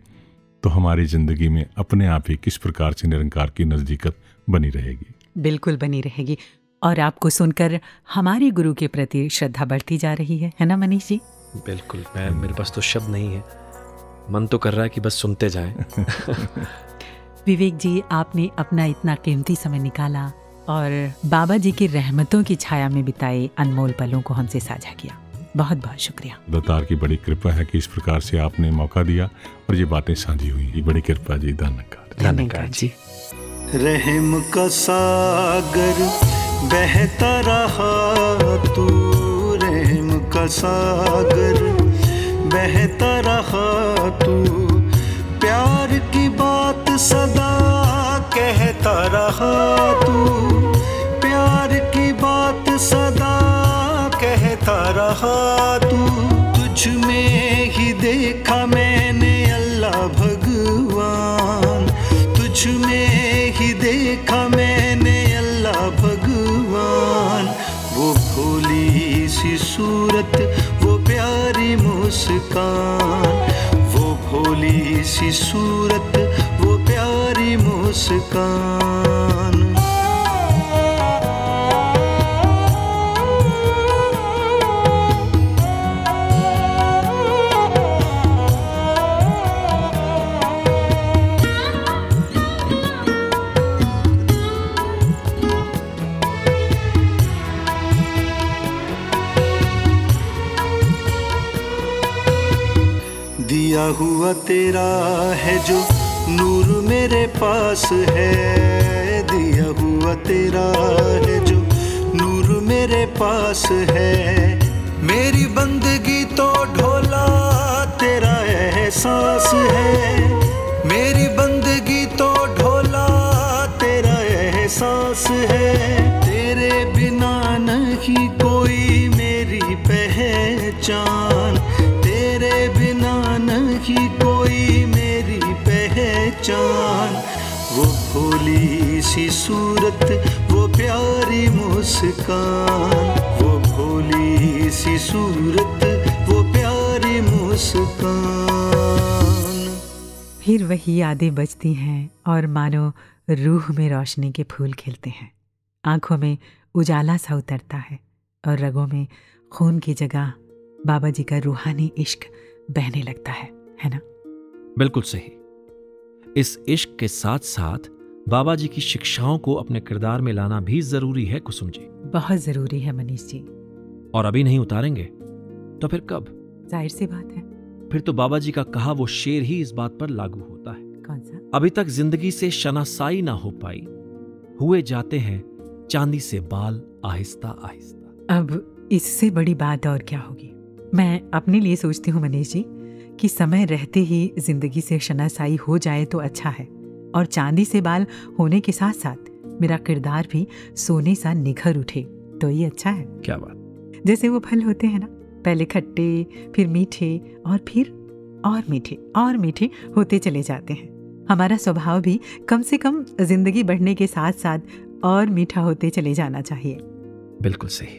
तो हमारी ज़िंदगी में अपने आप ही किस प्रकार से निरंकार की नज़दीकत बनी रहेगी। बिल्कुल बनी रहेगी। और आपको सुनकर हमारे गुरु के प्रति श्रद्धा बढ़ती जा रही है है ना मनीष जी? बिल्कुल मैं मेरे पास तो शब्द नहीं है। मन तो कर रहा है कि बस सुनते जाएँ। विवेक जी आपने अपना इतना कीमती समय निकाला और बाबा जी की रहमतों की छाया में बिताए अनमोल पलों को हमसे साझा किया। बहुत बहुत शुक्रिया। दतार की बड़ी कृपा है कि इस प्रकार से आपने मौका दिया और ये बातें साझी हुई। ये बड़ी कृपा जी धन्यवाद। धन्यवाद जी। रहम का सागर बहता रहा तू। रहम का सागर बहता रहा तू। प्यार की बात सदा कहता रहा तू। प्यार की बात सदा कहता रहा तू। तुझ में ही देखा मैंने अल्लाह भगवान। तुझ में ही देखा मैंने अल्लाह भगवान। वो भोली सी सूरत, वो प्यारी मुस्कान। वो भोली सी सूरत प्यारी मुस्कान। दिया हुआ तेरा है जो मेरे पास है, दिया हुआ तेरा है जो नूर मेरे पास है। मेरी बंदगी तो ढोला, तेरा एहसास है। मेरी बंदगी तो ढोला, तेरा एहसास है। तेरे बिना नहीं कोई मेरी पहचान। पहचान। वो भोली सी सूरत वो प्यारी मुस्कान। वो भोली सी सूरत वो प्यारी मुस्कान। फिर वही यादें बजती हैं और मानो रूह में रोशनी के फूल खिलते हैं। आँखों में उजाला सा उतरता है और रगों में खून की जगह बाबा जी का रूहानी इश्क बहने लगता है है ना? बिल्कुल सही। इस इश्क के साथ साथ बाबा जी की शिक्षाओं को अपने किरदार में लाना भी ज़रूरी है कुसुम जी। बहुत ज़रूरी है मनीष जी। और अभी नहीं उतारेंगे? तो फिर कब? ज़ाहिर सी बात है। फिर तो बाबा जी का कहा वो शेर ही इस बात पर लागू होता है। कौन सा? अभी तक ज़िंदगी से शनासाई ना हो पाई। हुए जाते हैं चांदी से बाल आहिस्ता आहिस्ता। अब इससे बड़ी बात और क्या होगी? मैं अपने लिए सोचती हूँ मनीष जी। कि समय रहते ही ज़िंदगी से शनासाई हो जाए तो अच्छा है। और चांदी से बाल होने के साथ साथ मेरा किरदार भी सोने सा निखर उठे तो ये अच्छा है। क्या बात। जैसे वो फल होते हैं ना पहले खट्टे फिर मीठे और फिर और मीठे और मीठे होते चले जाते हैं। हमारा स्वभाव भी कम से कम ज़िंदगी बढ़ने के साथ साथ और मीठा होते चले जाना चाहिए। बिल्कुल सही।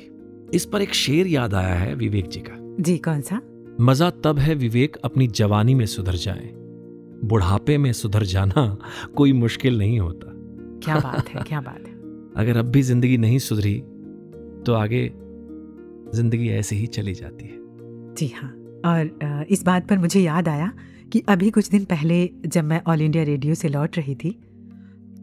इस पर एक शेर याद आया है विवेक जी का। जी कौन सा? मज़ा तब है विवेक अपनी जवानी में सुधर जाए। बुढ़ापे में सुधर जाना कोई मुश्किल नहीं होता। क्या बात है क्या बात है। अगर अब भी ज़िंदगी नहीं सुधरी तो आगे ज़िंदगी ऐसे ही चली जाती है। जी हाँ और इस बात पर मुझे याद आया कि अभी कुछ दिन पहले जब मैं ऑल इंडिया रेडियो से लौट रही थी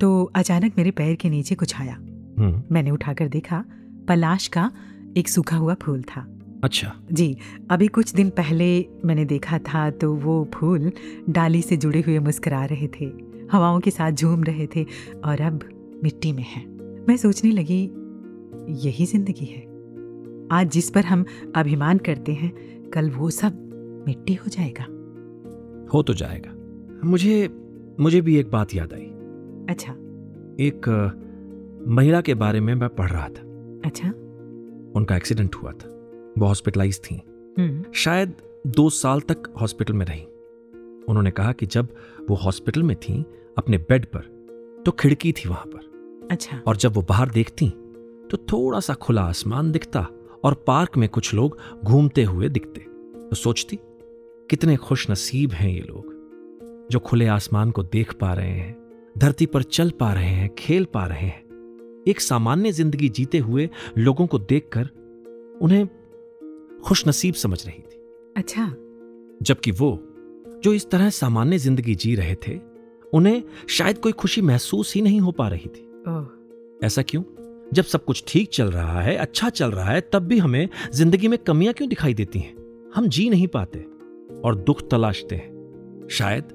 तो अचानक मेरे पैर के नीचे कुछ आया। हम्म। मैंने उठाकर देखा पलाश का एक सूखा हुआ फूल था। अच्छा। जी अभी कुछ दिन पहले मैंने देखा था तो वो फूल डाली से जुड़े हुए मुस्कुरा रहे थे हवाओं के साथ झूम रहे थे और अब मिट्टी में है। मैं सोचने लगी यही ज़िंदगी है। आज जिस पर हम अभिमान करते हैं कल वो सब मिट्टी हो जाएगा। हो तो जाएगा। मुझे मुझे भी एक बात याद आई। अच्छा। एक महिला के बारे में मैं पढ़ रहा था। अच्छा। उनका एक्सीडेंट हुआ था। वो हॉस्पिटलाइज थी। हम्म। शायद दो साल तक हॉस्पिटल में रही। उन्होंने कहा कि जब वो हॉस्पिटल में थी अपने बेड पर तो खिड़की थी वहाँ पर। अच्छा। और जब वो बाहर देखती तो थोड़ा सा खुला आसमान दिखता और पार्क में कुछ लोग घूमते हुए दिखते। तो सोचती कितने खुश नसीब हैं ये लोग जो खुले आसमान को देख पा रहे हैं धरती पर चल पा रहे हैं खेल पा रहे हैं। एक सामान्य ज़िंदगी जीते हुए लोगों को देखकर उन्हें खुश नसीब समझ रही थी। अच्छा। जबकि वो जो इस तरह सामान्य ज़िंदगी जी रहे थे उन्हें शायद कोई खुशी महसूस ही नहीं हो पा रही थी। ऐसा क्यों? जब सब कुछ ठीक चल रहा है अच्छा चल रहा है तब भी हमें ज़िंदगी में कमियाँ क्यों दिखाई देती हैं? हम जी नहीं पाते और दुख तलाशते हैं। शायद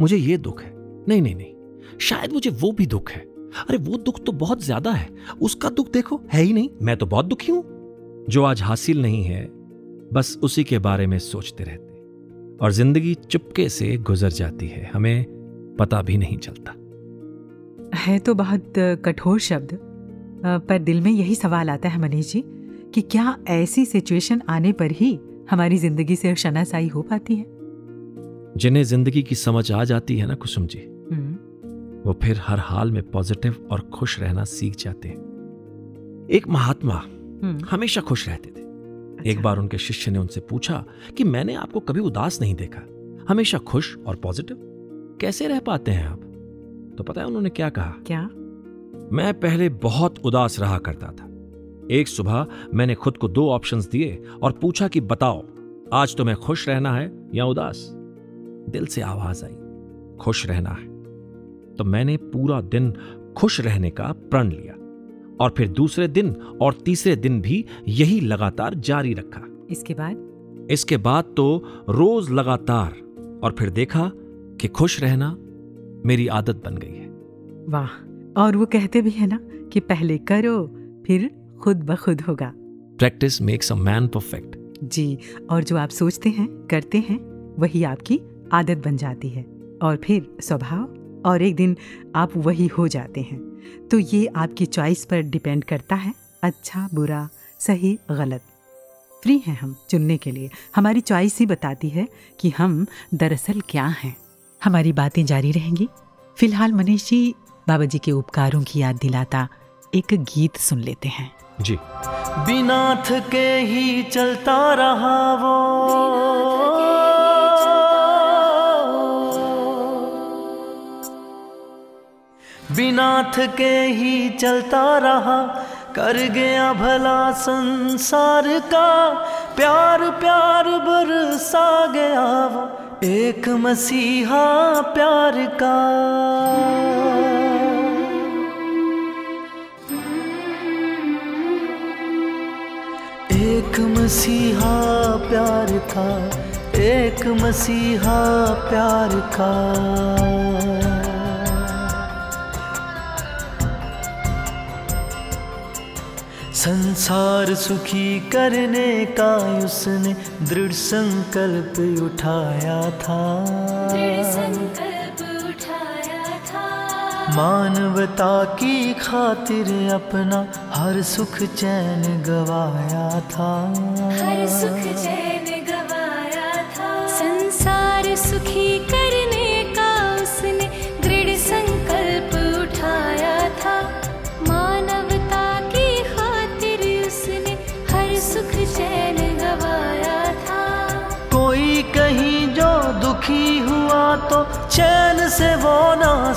मुझे ये दुख है। नहीं नहीं नहीं। शायद मुझे वो भी दुख है। अरे वो दुख तो बहुत ज़्यादा है। उसका दुख देखो है ही नहीं। मैं तो बहुत दुखी हूँ। जो आज हासिल नहीं है बस उसी के बारे में सोचते रहते और ज़िंदगी चुपके से गुजर जाती है हमें पता भी नहीं चलता। है तो बहुत कठोर शब्द पर दिल में यही सवाल आता है मनीष जी कि क्या ऐसी सिचुएशन आने पर ही हमारी ज़िंदगी से शनासाई हो पाती है? जिन्हें ज़िंदगी की समझ आ जाती है ना कुसुम जी हम्म, वो फिर हर हाल में पॉजिटिव और खुश रहना सीख जाते हैं। एक महात्मा हमेशा खुश रहते थे। अच्छा। एक बार उनके शिष्य ने उनसे पूछा कि मैंने आपको कभी उदास नहीं देखा। हमेशा खुश और पॉजिटिव? कैसे रह पाते हैं आप? तो पता है उन्होंने क्या कहा? क्या? मैं पहले बहुत उदास रहा करता था। एक सुबह मैंने खुद को दो ऑप्शंस दिए और पूछा कि बताओ आज तुम्हें खुश रहना है या उदास? दिल से आवाज़ आई खुश रहना है। तो मैंने पूरा दिन खुश रहने का प्रण लिया। और फिर दूसरे दिन और तीसरे दिन भी यही लगातार जारी रखा। इसके बाद? इसके बाद तो रोज लगातार और फिर देखा कि खुश रहना मेरी आदत बन गई है। वाह और वो कहते भी है ना कि पहले करो फिर खुद ब खुद होगा। Practice makes a man perfect ji और जो आप सोचते हैं करते हैं वही आपकी आदत बन जाती है। और फिर स्वभाव? और एक दिन आप वही हो जाते हैं। तो ये आपकी चॉइस पर डिपेंड करता है अच्छा बुरा सही गलत। फ्री हैं हम चुनने के लिए। हमारी चॉइस ही बताती है कि हम दरअसल क्या हैं। हमारी बातें जारी रहेंगी। फ़िलहाल मनीष जी बाबा जी के उपकारों की याद दिलाता एक गीत सुन लेते हैं। जी। बिना थके ही चलता रहा वो। बिना थके ही चलता रहा, कर गया भला संसार का। प्यार प्यार बरसा गया वो, एक मसीहा प्यार का। एक मसीहा प्यार का, एक मसीहा प्यार का। संसार सुखी करने का उसने दृढ़ संकल्प उठाया था। संकल्प उठाया था। मानवता की खातिर अपना हर सुख चैन गवाया था। हर सुख चैन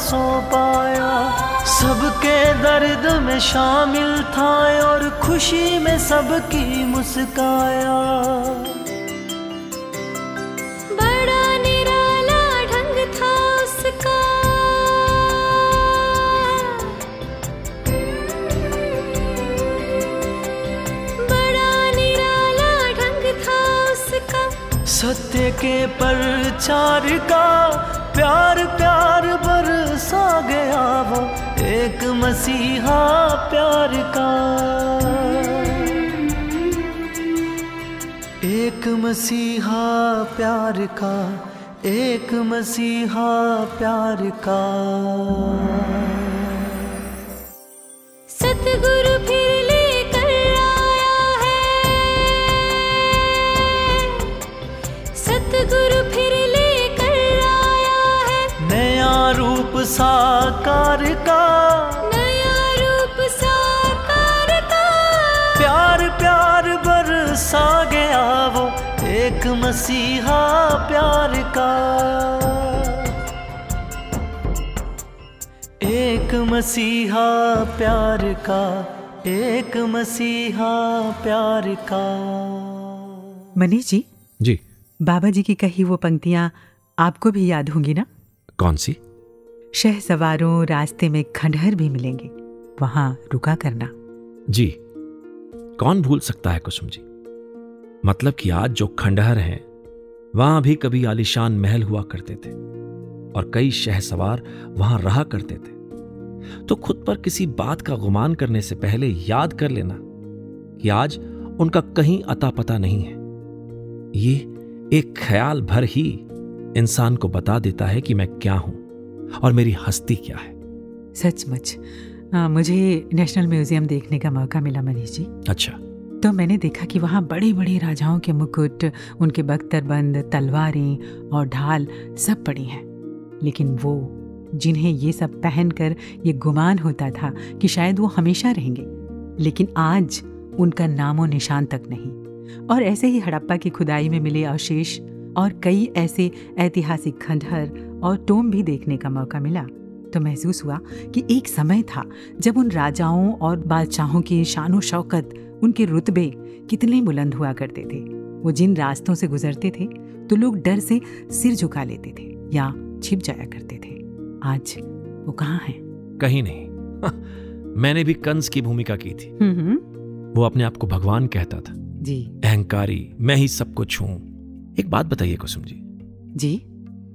सो पाया। सबके दर्द में शामिल था और खुशी में सबकी मुस्काया। बड़ा निराला ढंग था उसका। बड़ा निराला ढंग था उसका। सत्य के प्रचार का प्यार प्यार बरसा गया वो एक मसीहा प्यार का। एक मसीहा प्यार का, एक मसीहा प्यार का। सतगुरु साकार का। नया रूप साकार का। प्यार प्यार बरसा गया वो एक मसीहा प्यार का। एक मसीहा प्यार का एक मसीहा प्यार का। मनीष जी? जी। बाबा जी की कही वो पंक्तियाँ आपको भी याद होंगी ना? कौन सी? शह सवारों रास्ते में खंडहर भी मिलेंगे। वहाँ रुका करना। जी, कौन भूल सकता है कुसुम जी? मतलब कि आज जो खंडहर हैं, वहाँ भी कभी आलिशान महल हुआ करते थे और कई शह सवार वहाँ रहा करते थे। तो खुद पर किसी बात का गुमान करने से पहले याद कर लेना कि आज उनका कहीं अता पता नहीं है। ये एक ख्याल भर ही इंसान को बता देता है कि मैं क्या हूँ। और मेरी हस्ती क्या है? सचमुच। मुझे नेशनल म्यूज़ियम देखने का मौका मिला मनीष जी। अच्छा। तो मैंने देखा कि वहाँ बड़े बड़े राजाओं के मुकुट उनके बख्तरबंद तलवारें और ढाल सब पड़ी हैं। लेकिन वो जिन्हें ये सब पहनकर ये गुमान होता था कि शायद वो हमेशा रहेंगे लेकिन आज उनका नामो निशान तक नहीं। और ऐसे ही हड़प्पा की खुदाई में मिले अवशेष और कई ऐसे ऐतिहासिक खंडहर और टोम भी देखने का मौका मिला। तो महसूस हुआ कि एक समय था जब उन राजाओं और बादशाहों की शानो शौकत उनके रुतबे कितने बुलंद हुआ करते थे। वो जिन रास्तों से गुजरते थे तो लोग डर से सिर झुका लेते थे या छिप जाया करते थे। आज वो कहाँ है? कहीं नहीं। मैंने भी कंस की भूमिका की थी। हम्म हम्म, वो अपने आप को भगवान कहता था। जी। अहंकारी मैं ही सब कुछ हूँ। एक बात बताइए कुसुम जी। जी?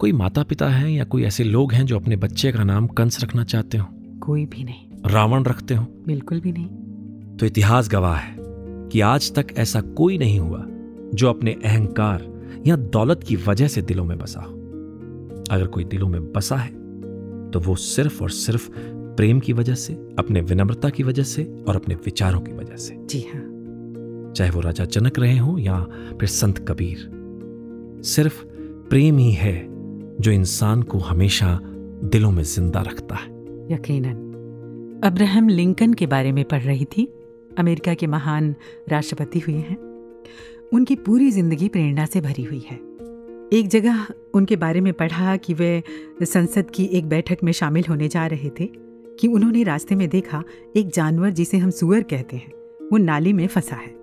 कोई माता पिता हैं या कोई ऐसे लोग हैं जो अपने बच्चे का नाम कंस रखना चाहते हो? कोई भी नहीं। रावण रखते हो? बिल्कुल भी नहीं। तो इतिहास गवाह है कि आज तक ऐसा कोई नहीं हुआ जो अपने अहंकार या दौलत की वजह से दिलों में बसा हो। अगर कोई दिलों में बसा है तो वो सिर्फ़ और सिर्फ़ प्रेम की वजह से अपने विनम्रता की वजह से और अपने विचारों की वजह से। जी हाँ। चाहे वो राजा जनक रहे हों या फिर संत कबीर सिर्फ़ प्रेम ही है जो इंसान को हमेशा दिलों में ज़िंदा रखता है। यकीनन। अब्राहम लिंकन के बारे में पढ़ रही थी। अमेरिका के महान राष्ट्रपति हुए हैं। उनकी पूरी ज़िंदगी प्रेरणा से भरी हुई है। एक जगह उनके बारे में पढ़ा कि वे संसद की एक बैठक में शामिल होने जा रहे थे कि उन्होंने रास्ते में देखा एक जानवर जिसे हम सुअर कहते हैं। वो नाली में फंसा है।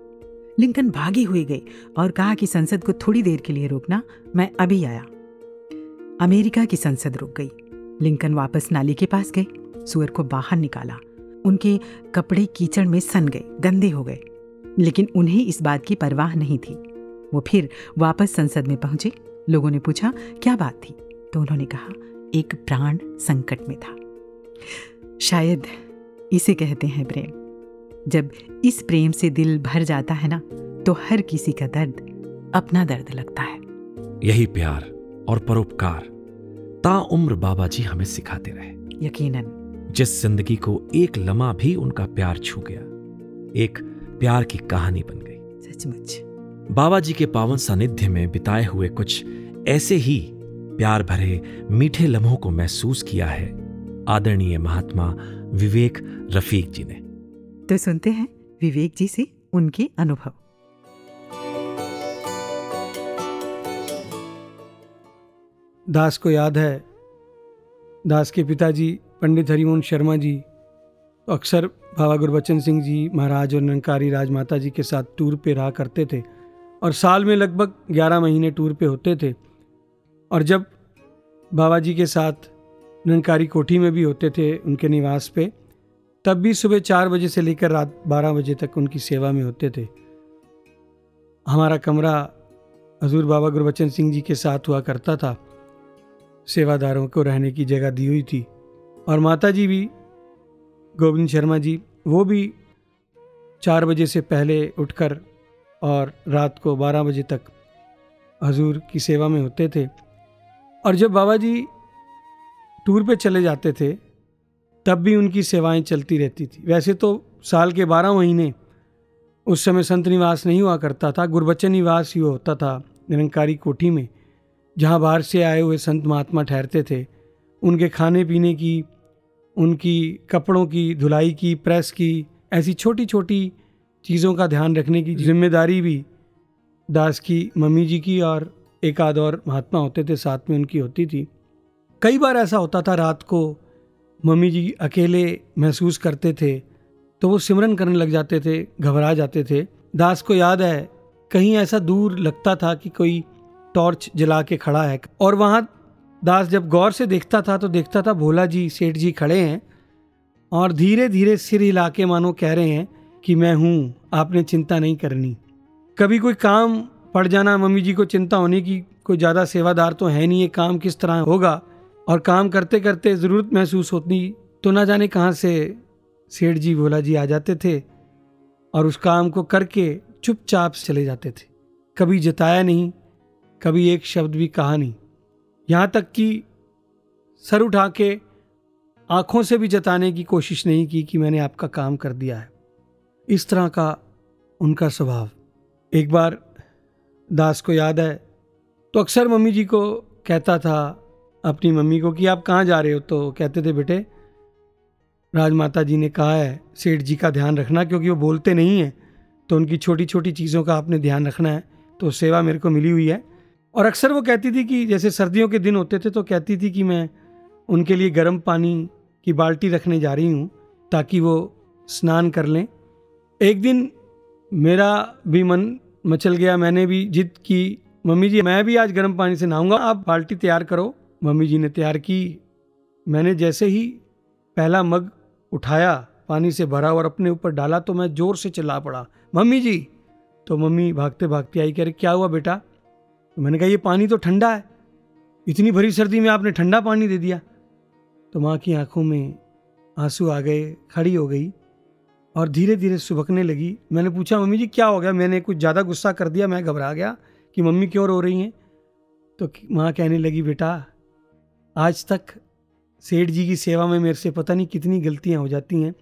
लिंकन भागी हुई गई और कहा कि संसद को थोड़ी देर के लिए रोकना, मैं अभी आया। अमेरिका की संसद रुक गई। लिंकन वापस नाली के पास गए। सुअर को बाहर निकाला। उनके कपड़े कीचड़ में सन गए, गंदे हो गए। लेकिन उन्हें इस बात की परवाह नहीं थी। वो फिर वापस संसद में पहुँचे। लोगों ने पूछा, क्या बात थी? तो उन्होंने कहा, एक प्राण संकट में था। शायद इसे कहते हैं प्रेम। जब इस प्रेम से दिल भर जाता है ना तो हर किसी का दर्द अपना दर्द लगता है। यही प्यार। और परोपकार ताउम्र बाबा जी हमें सिखाते रहे। यकीनन। जिस ज़िंदगी को एक लम्हा भी उनका प्यार छू गया एक प्यार की कहानी बन गई। सचमुच। बाबा जी के पावन सानिध्य में बिताए हुए कुछ ऐसे ही प्यार भरे मीठे लम्हों को महसूस किया है आदरणीय महात्मा विवेक रफीक जी ने। तो सुनते हैं विवेक जी से उनके अनुभव। दास को याद है। दास के पिताजी पंडित हरिमोहन शर्मा जी तो अक्सर बाबा गुरबचन सिंह जी महाराज और निरंकारी राजमाता जी के साथ टूर पे रहा करते थे और साल में लगभग 11 महीने टूर पे होते थे। और जब बाबा जी के साथ निरंकारी कोठी में भी होते थे उनके निवास पे, तब भी सुबह चार बजे से लेकर रात बारह बजे तक उनकी सेवा में होते थे। हमारा कमरा हजूर बाबा गुरबचन सिंह जी के साथ हुआ करता था। सेवादारों को रहने की जगह दी हुई थी। और माता जी भी, गोविंद शर्मा जी, वो भी चार बजे से पहले उठकर और रात को बारह बजे तक हजूर की सेवा में होते थे। और जब बाबा जी टूर पे चले जाते थे, तब भी उनकी सेवाएँ चलती रहती थी। वैसे तो साल के बारह महीने उस समय संत निवास नहीं हुआ करता था गुरबच्चन निवास ही होता था निरंकारी कोठी में। जहाँ बाहर से आए हुए संत महात्मा ठहरते थे, उनके खाने पीने की, उनकी कपड़ों की, धुलाई की, प्रेस की, ऐसी छोटी छोटी चीज़ों का ध्यान रखने की ज़िम्मेदारी भी दास की मम्मी जी की और एक आध और महात्मा होते थे, साथ में उनकी होती थी। कई बार ऐसा होता था, रात को मम्मी जी अकेले महसूस करते थे तो वो सिमरन करने लग जाते थे, घबरा जाते थे। दास को याद है, कहीं ऐसा दूर लगता था कि कोई टॉर्च जला के खड़ा है। और वहाँ दास जब गौर से देखता था तो देखता था भोला जी सेठ जी खड़े हैं और धीरे धीरे सिर हिला के मानो कह रहे हैं कि मैं हूँ, आपने चिंता नहीं करनी। कभी कोई काम पड़ जाना, मम्मी जी को चिंता होने की कोई ज़्यादा सेवादार तो है नहीं, ये काम किस तरह होगा? और काम करते करते ज़रूरत महसूस होती तो ना जाने कहाँ से सेठ जी भोला जी आ जाते थे और उस काम को करके चुपचाप चले जाते थे। कभी जताया नहीं कभी एक शब्द भी कहा नहीं। यहाँ तक कि सर उठा के आँखों से भी जताने की कोशिश नहीं की कि मैंने आपका काम कर दिया है। इस तरह का उनका स्वभाव। एक बार दास को याद है तो अक्सर मम्मी जी को कहता था, अपनी मम्मी को कि आप कहाँ जा रहे हो? तो कहते थे, बेटे, राजमाता जी ने कहा है, सेठ जी का ध्यान रखना क्योंकि वो बोलते नहीं हैं तो उनकी छोटी छोटी चीज़ों का आपने ध्यान रखना है तो सेवा मेरे को मिली हुई है। और अक्सर वो कहती थी कि जैसे सर्दियों के दिन होते थे तो कहती थी कि मैं उनके लिए गर्म पानी की बाल्टी रखने जा रही हूँ ताकि वो स्नान कर लें। एक दिन मेरा भी मन मचल गया, मैंने भी जिद की, मम्मी जी मैं भी आज गर्म पानी से नहाऊँगा, आप बाल्टी तैयार करो। मम्मी जी ने तैयार की। मैंने जैसे ही पहला मग उठाया, पानी से भरा और अपने ऊपर डाला तो मैं ज़ोर से चिल्ला पड़ा, मम्मी जी! तो मम्मी भागते भागते आई कह रही, क्या हुआ बेटा? तो मैंने कहा, ये पानी तो ठंडा है। इतनी भरी सर्दी में आपने ठंडा पानी दे दिया। तो माँ की आँखों में आँसू आ गए, खड़ी हो गई और धीरे धीरे सुबकने लगी। मैंने पूछा, मम्मी जी, क्या हो गया? मैंने कुछ ज़्यादा गुस्सा कर दिया, मैं घबरा गया कि मम्मी क्यों रो रही हैं? तो माँ कहने लगी, बेटा, आज तक सेठ जी की सेवा में मेरे से पता नहीं कितनी गलतियाँ हो जाती हैं।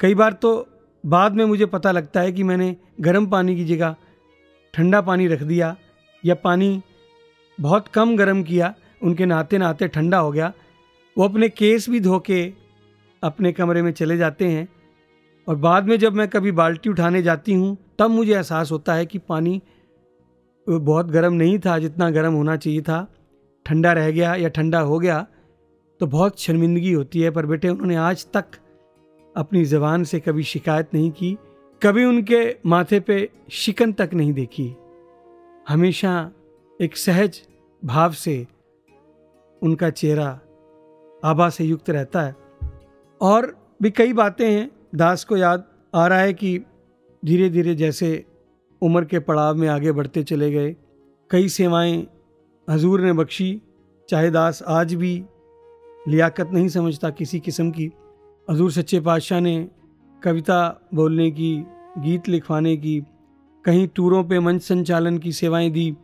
कई बार तो बाद में मुझे पता लगता है कि मैंने गर्म पानी की जगह ठंडा पानी रख दिया या पानी बहुत कम गर्म किया, उनके नहाते नहाते ठंडा हो गया, वो अपने केस भी धो के अपने कमरे में चले जाते हैं। और बाद में जब मैं कभी बाल्टी उठाने जाती हूँ, तब मुझे एहसास होता है कि पानी बहुत गर्म नहीं था, जितना गर्म होना चाहिए था। ठंडा रह गया या ठंडा हो गया तो बहुत शर्मिंदगी होती है। पर बेटे, उन्होंने आज तक अपनी ज़बान से कभी शिकायत नहीं की, कभी उनके माथे पे शिकन तक नहीं देखी। हमेशा एक सहज भाव से उनका चेहरा आभा से युक्त रहता है। और भी कई बातें हैं, दास को याद आ रहा है कि धीरे धीरे जैसे उम्र के पड़ाव में आगे बढ़ते चले गए, कई सेवाएँ हजूर ने बख्शी, चाहे दास आज भी लियाकत नहीं समझता किसी किस्म की। हजूर सच्चे पातशाह ने कविता बोलने की, गीत लिखवाने की कहीं टूरों पे मंच संचालन की सेवाएँ दी,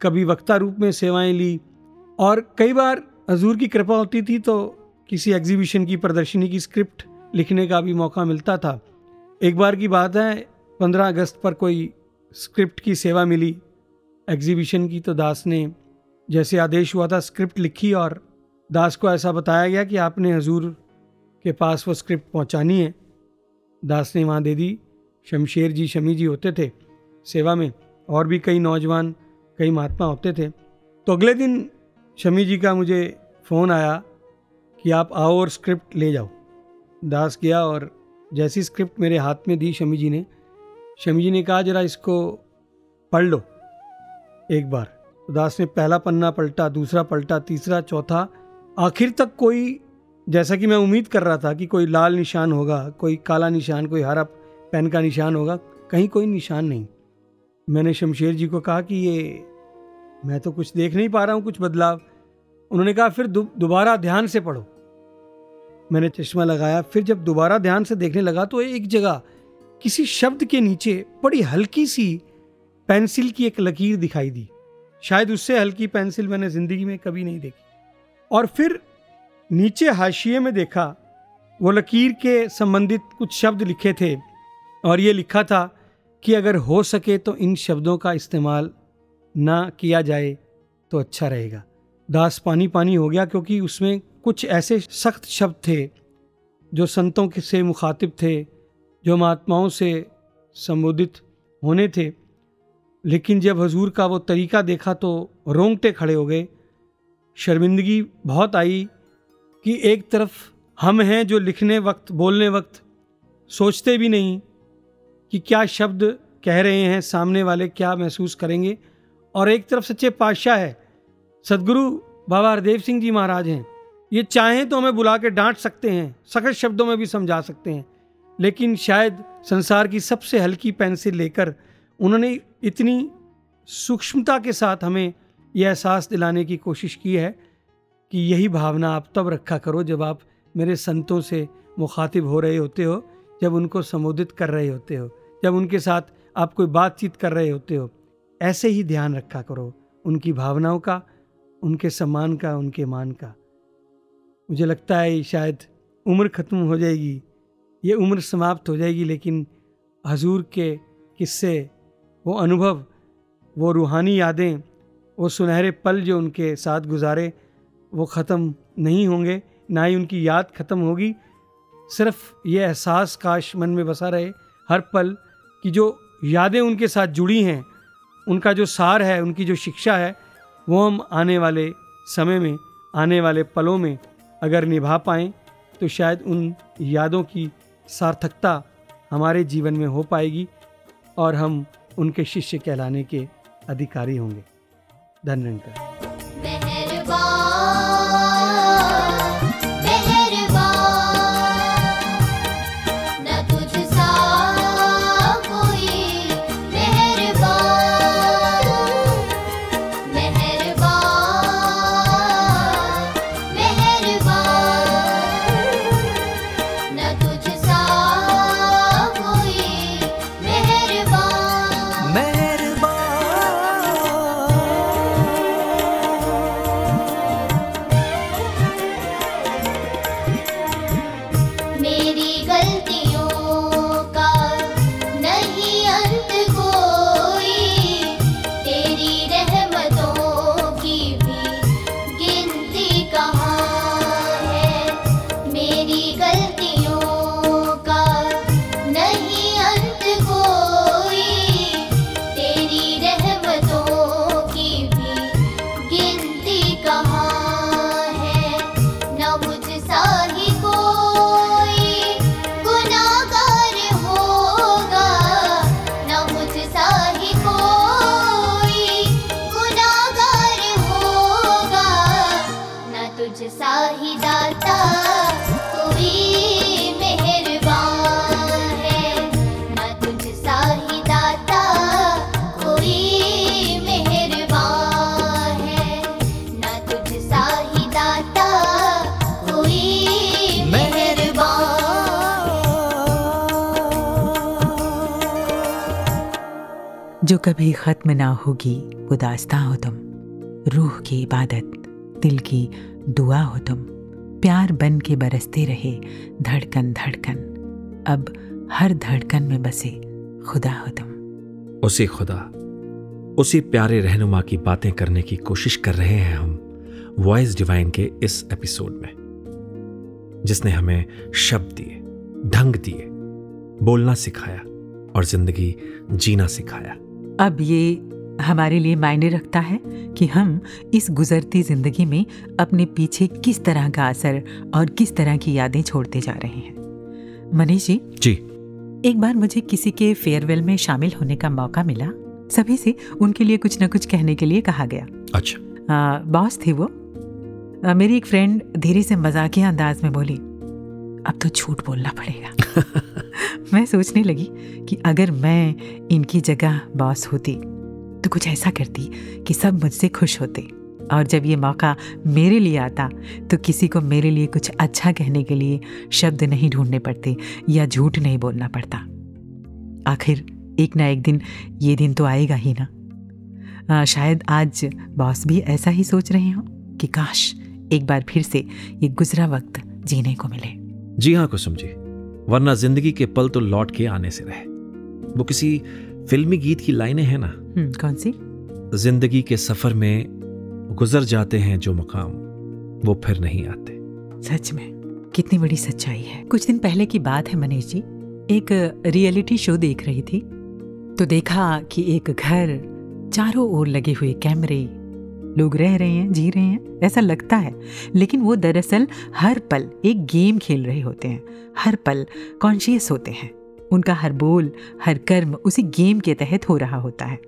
कभी वक्ता रूप में सेवाएँ ली, और कई बार हजूर की कृपा होती थी तो किसी एग्जीबिशन की प्रदर्शनी की स्क्रिप्ट लिखने का भी मौका मिलता था। एक बार की बात है, पंद्रह अगस्त पर कोई स्क्रिप्ट की सेवा मिली। एग्जीबिशन की तो दास ने जैसे आदेश हुआ था स्क्रिप्ट लिखी और दास को ऐसा बताया गया कि आपने हजूर के पास वो स्क्रिप्ट पहुंचानी है। दास ने वहाँ दे दी, शमशेर जी, शमी जी होते थे। सेवा में और भी कई नौजवान, कई महात्मा होते थे। तो अगले दिन शमी जी का मुझे फ़ोन आया कि आप आओ और स्क्रिप्ट ले जाओ। दास गया और जैसी स्क्रिप्ट मेरे हाथ में दी शमी जी ने, शमी जी ने कहा, जरा इसको पढ़ लो एक बार। तो दास ने पहला पन्ना पलटा, दूसरा पलटा, तीसरा, चौथा। आखिर तक कोई, जैसा कि मैं उम्मीद कर रहा था कि कोई लाल निशान होगा, कोई काला निशान, कोई हरा पेन का निशान होगा, कहीं कोई निशान नहीं। मैंने शमशेर जी को कहा कि ये, मैं तो कुछ देख नहीं पा रहा हूँ कुछ बदलाव। उन्होंने कहा, फिर दोबारा दु- ध्यान से पढ़ो। मैंने चश्मा लगाया, फिर जब दोबारा ध्यान से देखने लगा तो एक जगह किसी शब्द के नीचे बड़ी हल्की सी पेंसिल की एक लकीर दिखाई दी। शायद उससे हल्की पेंसिल मैंने ज़िंदगी में कभी नहीं देखी। और फिर नीचे हाशिए में देखा, वो लकीर के संबंधित कुछ शब्द लिखे थे और ये लिखा था कि अगर हो सके तो इन शब्दों का इस्तेमाल ना किया जाए तो अच्छा रहेगा। दास पानी पानी हो गया क्योंकि उसमें कुछ ऐसे सख्त शब्द थे जो संतों के से मुखातिब थे, जो महात्माओं से संबोधित होने थे। लेकिन जब हजूर का वो तरीका देखा तो रोंगटे खड़े हो गए। शर्मिंदगी बहुत आई कि एक तरफ़ हम हैं जो लिखने वक्त, बोलने वक्त सोचते भी नहीं कि क्या शब्द कह रहे हैं, सामने वाले क्या महसूस करेंगे? और एक तरफ़ सच्चे पातशाह है, सदगुरु बाबा हरदेव सिंह जी महाराज हैं। ये चाहें तो हमें बुला के डांट सकते हैं सख्त शब्दों में भी समझा सकते हैं, लेकिन शायद संसार की सबसे हल्की पेंसिल लेकर उन्होंने इतनी सूक्ष्मता के साथ हमें यह एहसास दिलाने की कोशिश की है कि यही भावना आप तब रखा करो जब आप मेरे संतों से मुखातिब हो रहे होते हो, जब उनको संबोधित कर रहे होते हो। जब उनके साथ आप कोई बातचीत कर रहे होते हो, ऐसे ही ध्यान रखा करो उनकी भावनाओं का, उनके सम्मान का, उनके मान का। मुझे लगता है शायद उम्र ख़त्म हो जाएगी, ये उम्र समाप्त हो जाएगी, लेकिन हजूर के किस्से, वो अनुभव, वो रूहानी यादें, वो सुनहरे पल जो उनके साथ गुजारे, वो ख़त्म नहीं होंगे, ना ही उनकी याद ख़त्म होगी। सिर्फ़ ये एहसास काश मन में बसा रहे, हर पल कि जो यादें उनके साथ जुड़ी हैं, उनका जो सार है, उनकी जो शिक्षा है, वो हम आने वाले समय में, आने वाले पलों में अगर निभा पाएँ तो शायद उन यादों की सार्थकता हमारे जीवन में हो पाएगी और हम उनके शिष्य कहलाने के अधिकारी होंगे। धन्यवाद जो कभी खत्म ना होगी वो दास्तां हो तुम। रूह की इबादत, दिल की दुआ हो तुम। प्यार बन के बरसते रहे, धड़कन धड़कन। अब हर धड़कन में बसे खुदा हो तुम। उसी खुदा, उसी प्यारे रहनुमा की बातें करने की कोशिश कर रहे हैं हम वॉइस डिवाइन के इस एपिसोड में, जिसने हमें शब्द दिए, ढंग दिए, बोलना सिखाया और ज़िंदगी जीना सिखाया। अब ये हमारे लिए मायने रखता है कि हम इस गुजरती ज़िंदगी में अपने पीछे किस तरह का असर और किस तरह की यादें छोड़ते जा रहे हैं। मनीष जी? जी। एक बार मुझे किसी के फेयरवेल में शामिल होने का मौका मिला। सभी से उनके लिए कुछ न कुछ कहने के लिए कहा गया। अच्छा। बॉस थी वो। आ, मेरी एक फ्रेंड धीरे से मजाकिया अंदाज में बोली अब तो झूठ बोलना पड़ेगा। मैं सोचने लगी कि अगर मैं इनकी जगह बॉस होती तो कुछ ऐसा करती कि सब मुझसे खुश होते। और जब ये मौका मेरे लिए आता तो किसी को मेरे लिए कुछ अच्छा कहने के लिए शब्द नहीं ढूँढने पड़ते या झूठ नहीं बोलना पड़ता। आखिर एक ना एक दिन ये दिन तो आएगा ही ना। आ, शायद आज बॉस भी ऐसा ही सोच रहे हो कि काश एक बार फिर से ये गुजरा वक्त जीने को मिले। जी हाँ कुसुम जी। वरना ज़िंदगी के पल तो लौट के आने से रहे। वो किसी फिल्मी गीत की लाइनें हैं ना? हम्म, कौन सी? ज़िंदगी के सफ़र में गुजर जाते हैं जो मुकाम वो फिर नहीं आते। सच में कितनी बड़ी सच्चाई है। कुछ दिन पहले की बात है मनीष जी। एक रियलिटी शो देख रही थी। तो देखा कि एक घर चारों ओर लगे हुए कैमरे लोग रह रहे हैं, जी रहे हैं, ऐसा लगता है। लेकिन वो दरअसल हर पल एक गेम खेल रहे होते हैं, हर पल कॉन्शियस होते हैं। उनका हर बोल, हर कर्म उसी गेम के तहत हो रहा होता है।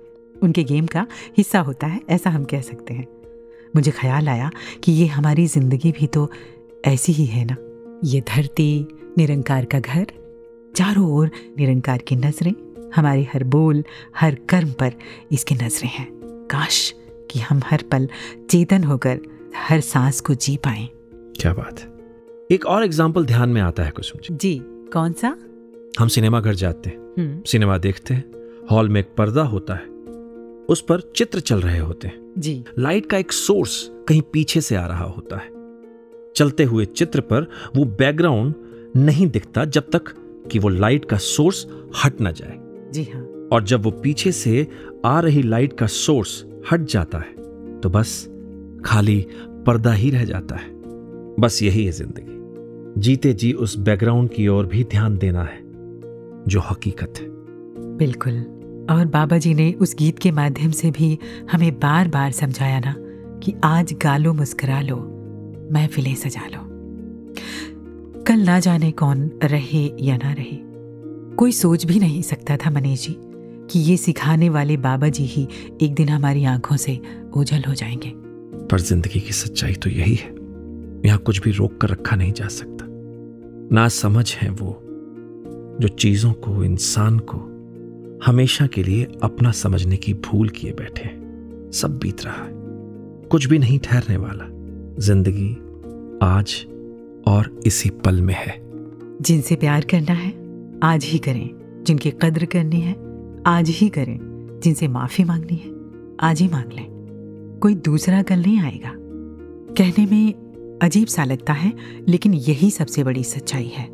उनके गेम का हिस्सा होता है, ऐसा हम कह सकते हैं। मुझे ख्याल आया कि ये हमारी ज़िंदगी भी तो ऐसी ही है ना? ये धरती, निरंकार का घर, चारों ओर निरंकार की नज़रें, हमारे हर बोल, हर कर्म पर इसकी नज़रें हैं। काश कि हम हर पल चेतन होकर हर सांस को जी पाएँ। क्या बात है। एक और एग्ज़ाम्पल ध्यान में आता है कुसुम जी जी कौन सा? हम सिनेमा घर जाते हैं। हम्म, सिनेमा देखते हैं। हॉल में एक पर्दा होता है। उस पर चित्र चल रहे होते हैं। जी। लाइट का एक सोर्स कहीं पीछे से आ रहा होता है। चलते हुए चित्र पर वो बैकग्राउंड नहीं दिखता जब तक कि वो लाइट का सोर्स हट ना जाए। जी हाँ। और जब वो पीछे से आ रही लाइट का सोर्स हट जाता है तो बस खाली पर्दा ही रह जाता है। बस यही है ज़िंदगी। जीते जी उस बैकग्राउंड की ओर भी ध्यान देना है, जो हकीकत है। बिल्कुल। और बाबा जी ने उस गीत के माध्यम से भी हमें बार बार समझाया ना कि आज गालो मुस्कुरा लो, महफिलें सजा लो। कल ना जाने कौन रहे या ना रहे, कोई सोच भी नहीं सकता था मनीष जी। कि ये सिखाने वाले बाबा जी ही एक दिन हमारी आँखों से ओझल हो जाएँगे। पर ज़िंदगी की सच्चाई तो यही है। यहाँ कुछ भी रोक कर रखा नहीं जा सकता। ना समझ है वो जो चीज़ों को इंसान को हमेशा के लिए अपना समझने की भूल किए बैठे हैं। सब बीत रहा है। कुछ भी नहीं ठहरने वाला। ज़िंदगी आज और इसी पल में है। जिनसे प्यार करना है आज ही करें। जिनकी कद्र करनी है आज ही करें, जिनसे माफ़ी मांगनी है, आज ही मांग लें। कोई दूसरा कल नहीं आएगा। कहने में अजीब सा लगता है, लेकिन यही सबसे बड़ी सच्चाई है।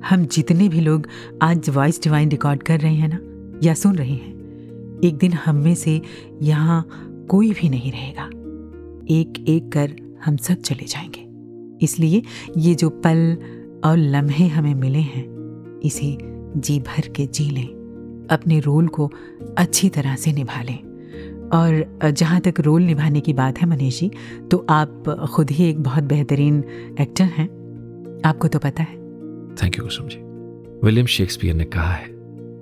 हम जितने भी लोग आज वॉइस डिवाइन रिकॉर्ड कर रहे हैं ना, या सुन रहे हैं, एक दिन हम में से यहाँ कोई भी नहीं रहेगा। एक एक कर हम सब चले जाएँगे। इसलिए ये जो पल और लम्हे हमें मिले हैं, इसे जी भर के जी लें। अपने रोल को अच्छी तरह से निभा लें। और जहाँ तक रोल निभाने की बात है मनीष जी तो आप खुद ही एक बहुत बेहतरीन एक्टर हैं। आपको तो पता है। Thank you Kusum ji William Shakespeare ने कहा है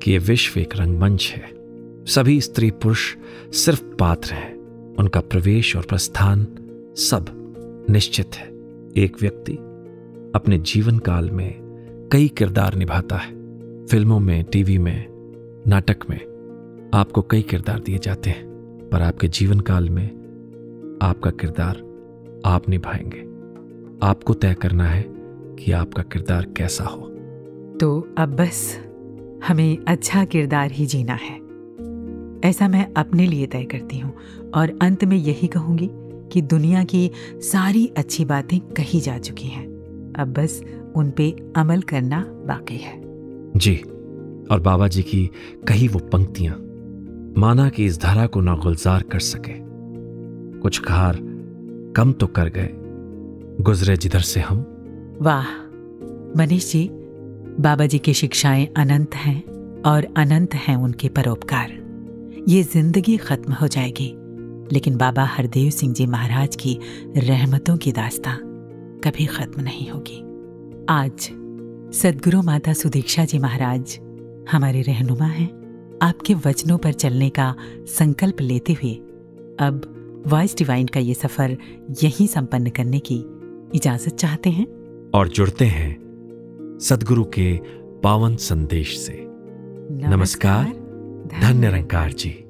कि ये विश्व एक रंगमंच है। सभी स्त्री पुरुष सिर्फ़ पात्र हैं। उनका प्रवेश और प्रस्थान सब निश्चित है। एक व्यक्ति अपने जीवन काल में कई किरदार निभाता है। फ़िल्मों में, टीवी में नाटक में आपको कई किरदार दिए जाते हैं पर आपके जीवन काल में आपका किरदार आप निभाएँगे। आपको तय करना है कि आपका किरदार कैसा हो। तो अब बस हमें अच्छा किरदार ही जीना है। ऐसा मैं अपने लिए तय करती हूँ और अंत में यही कहूँगी कि दुनिया की सारी अच्छी बातें कही जा चुकी हैं। अब बस उन पे अमल करना बाकी है। जी। और बाबा जी की कही वो पंक्तियाँ माना कि इस धारा को ना गुलजार कर सके। कुछ खार कम तो कर गए। गुजरे जिधर से हम। वाह, मनीष जी, बाबा जी की शिक्षाएँ अनंत हैं और अनंत हैं उनके परोपकार। ये ज़िंदगी खत्म हो जाएगी, लेकिन बाबा हरदेव सिंह जी महाराज की रहमतों की दास्ता कभी खत्म नहीं होगी। आज सदगुरु माता सुदीक्षा जी महाराज हमारे रहनुमा हैं। आपके वचनों पर चलने का संकल्प लेते हुए अब वॉइस डिवाइन का ये सफ़र यहीं संपन्न करने की इजाज़त चाहते हैं। और जुड़ते हैं सदगुरु के पावन संदेश से। नमस्कार, धन्य रंकार जी।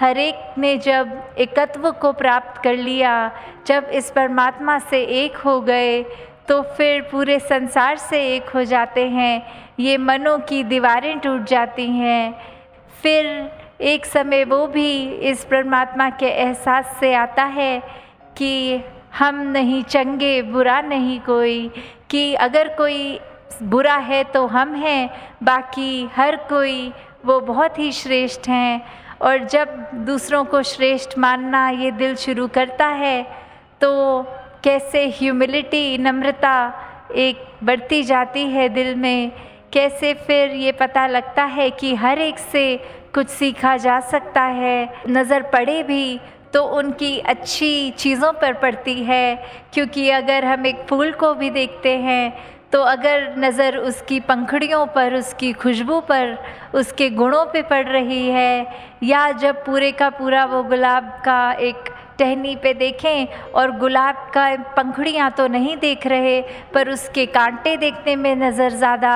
हर एक ने जब एकत्व को प्राप्त कर लिया, जब इस परमात्मा से एक हो गए तो फिर पूरे संसार से एक हो जाते हैं। ये मनों की दीवारें टूट जाती हैं। फिर एक समय वो भी इस परमात्मा के एहसास से आता है कि हम नहीं चंगे, बुरा नहीं कोई, कि अगर कोई बुरा है तो हम हैं, बाकी हर कोई वो बहुत ही श्रेष्ठ हैं। और जब दूसरों को श्रेष्ठ मानना ये दिल शुरू करता है तो कैसे ह्यूमिलिटी नम्रता एक बढ़ती जाती है दिल में? कैसे फिर ये पता लगता है कि हर एक से कुछ सीखा जा सकता है? नज़र पड़े भी तो उनकी अच्छी चीज़ों पर पड़ती है, क्योंकि अगर हम एक फूल को भी देखते हैं तो अगर नज़र उसकी पंखड़ियों पर, उसकी खुशबू पर, उसके गुणों पे पड़ रही है, या जब पूरे का पूरा वो गुलाब का एक टहनी पे देखें और गुलाब का पंखड़ियाँ तो नहीं देख रहे, पर उसके कांटे देखने में नज़र ज़्यादा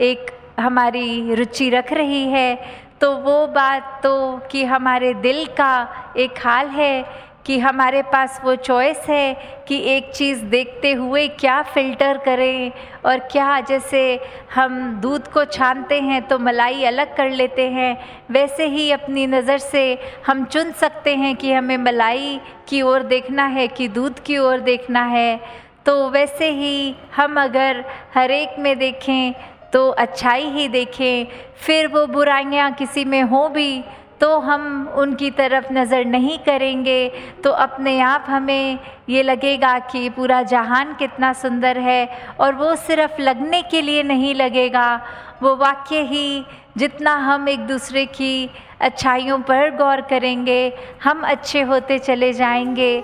एक हमारी रुचि रख रही है तो वो बात तो कि हमारे दिल का एक हाल है कि हमारे पास वो चॉइस है कि एक चीज़ देखते हुए क्या फ़िल्टर करें और क्या जैसे हम दूध को छानते हैं तो मलाई अलग कर लेते हैं, वैसे ही अपनी नज़र से हम चुन सकते हैं कि हमें मलाई की ओर देखना है कि दूध की ओर देखना है। तो वैसे ही हम अगर हर एक में देखें तो अच्छाई ही देखें, फिर वो बुराइयाँ किसी में हों भी तो हम उनकी तरफ़ नज़र नहीं करेंगे। तो अपने आप हमें ये लगेगा कि पूरा जहान कितना सुंदर है और वो सिर्फ़ लगने के लिए नहीं लगेगा। वो वाक्य ही जितना हम एक दूसरे की अच्छाइयों पर गौर करेंगे, हम अच्छे होते चले जाएँगे।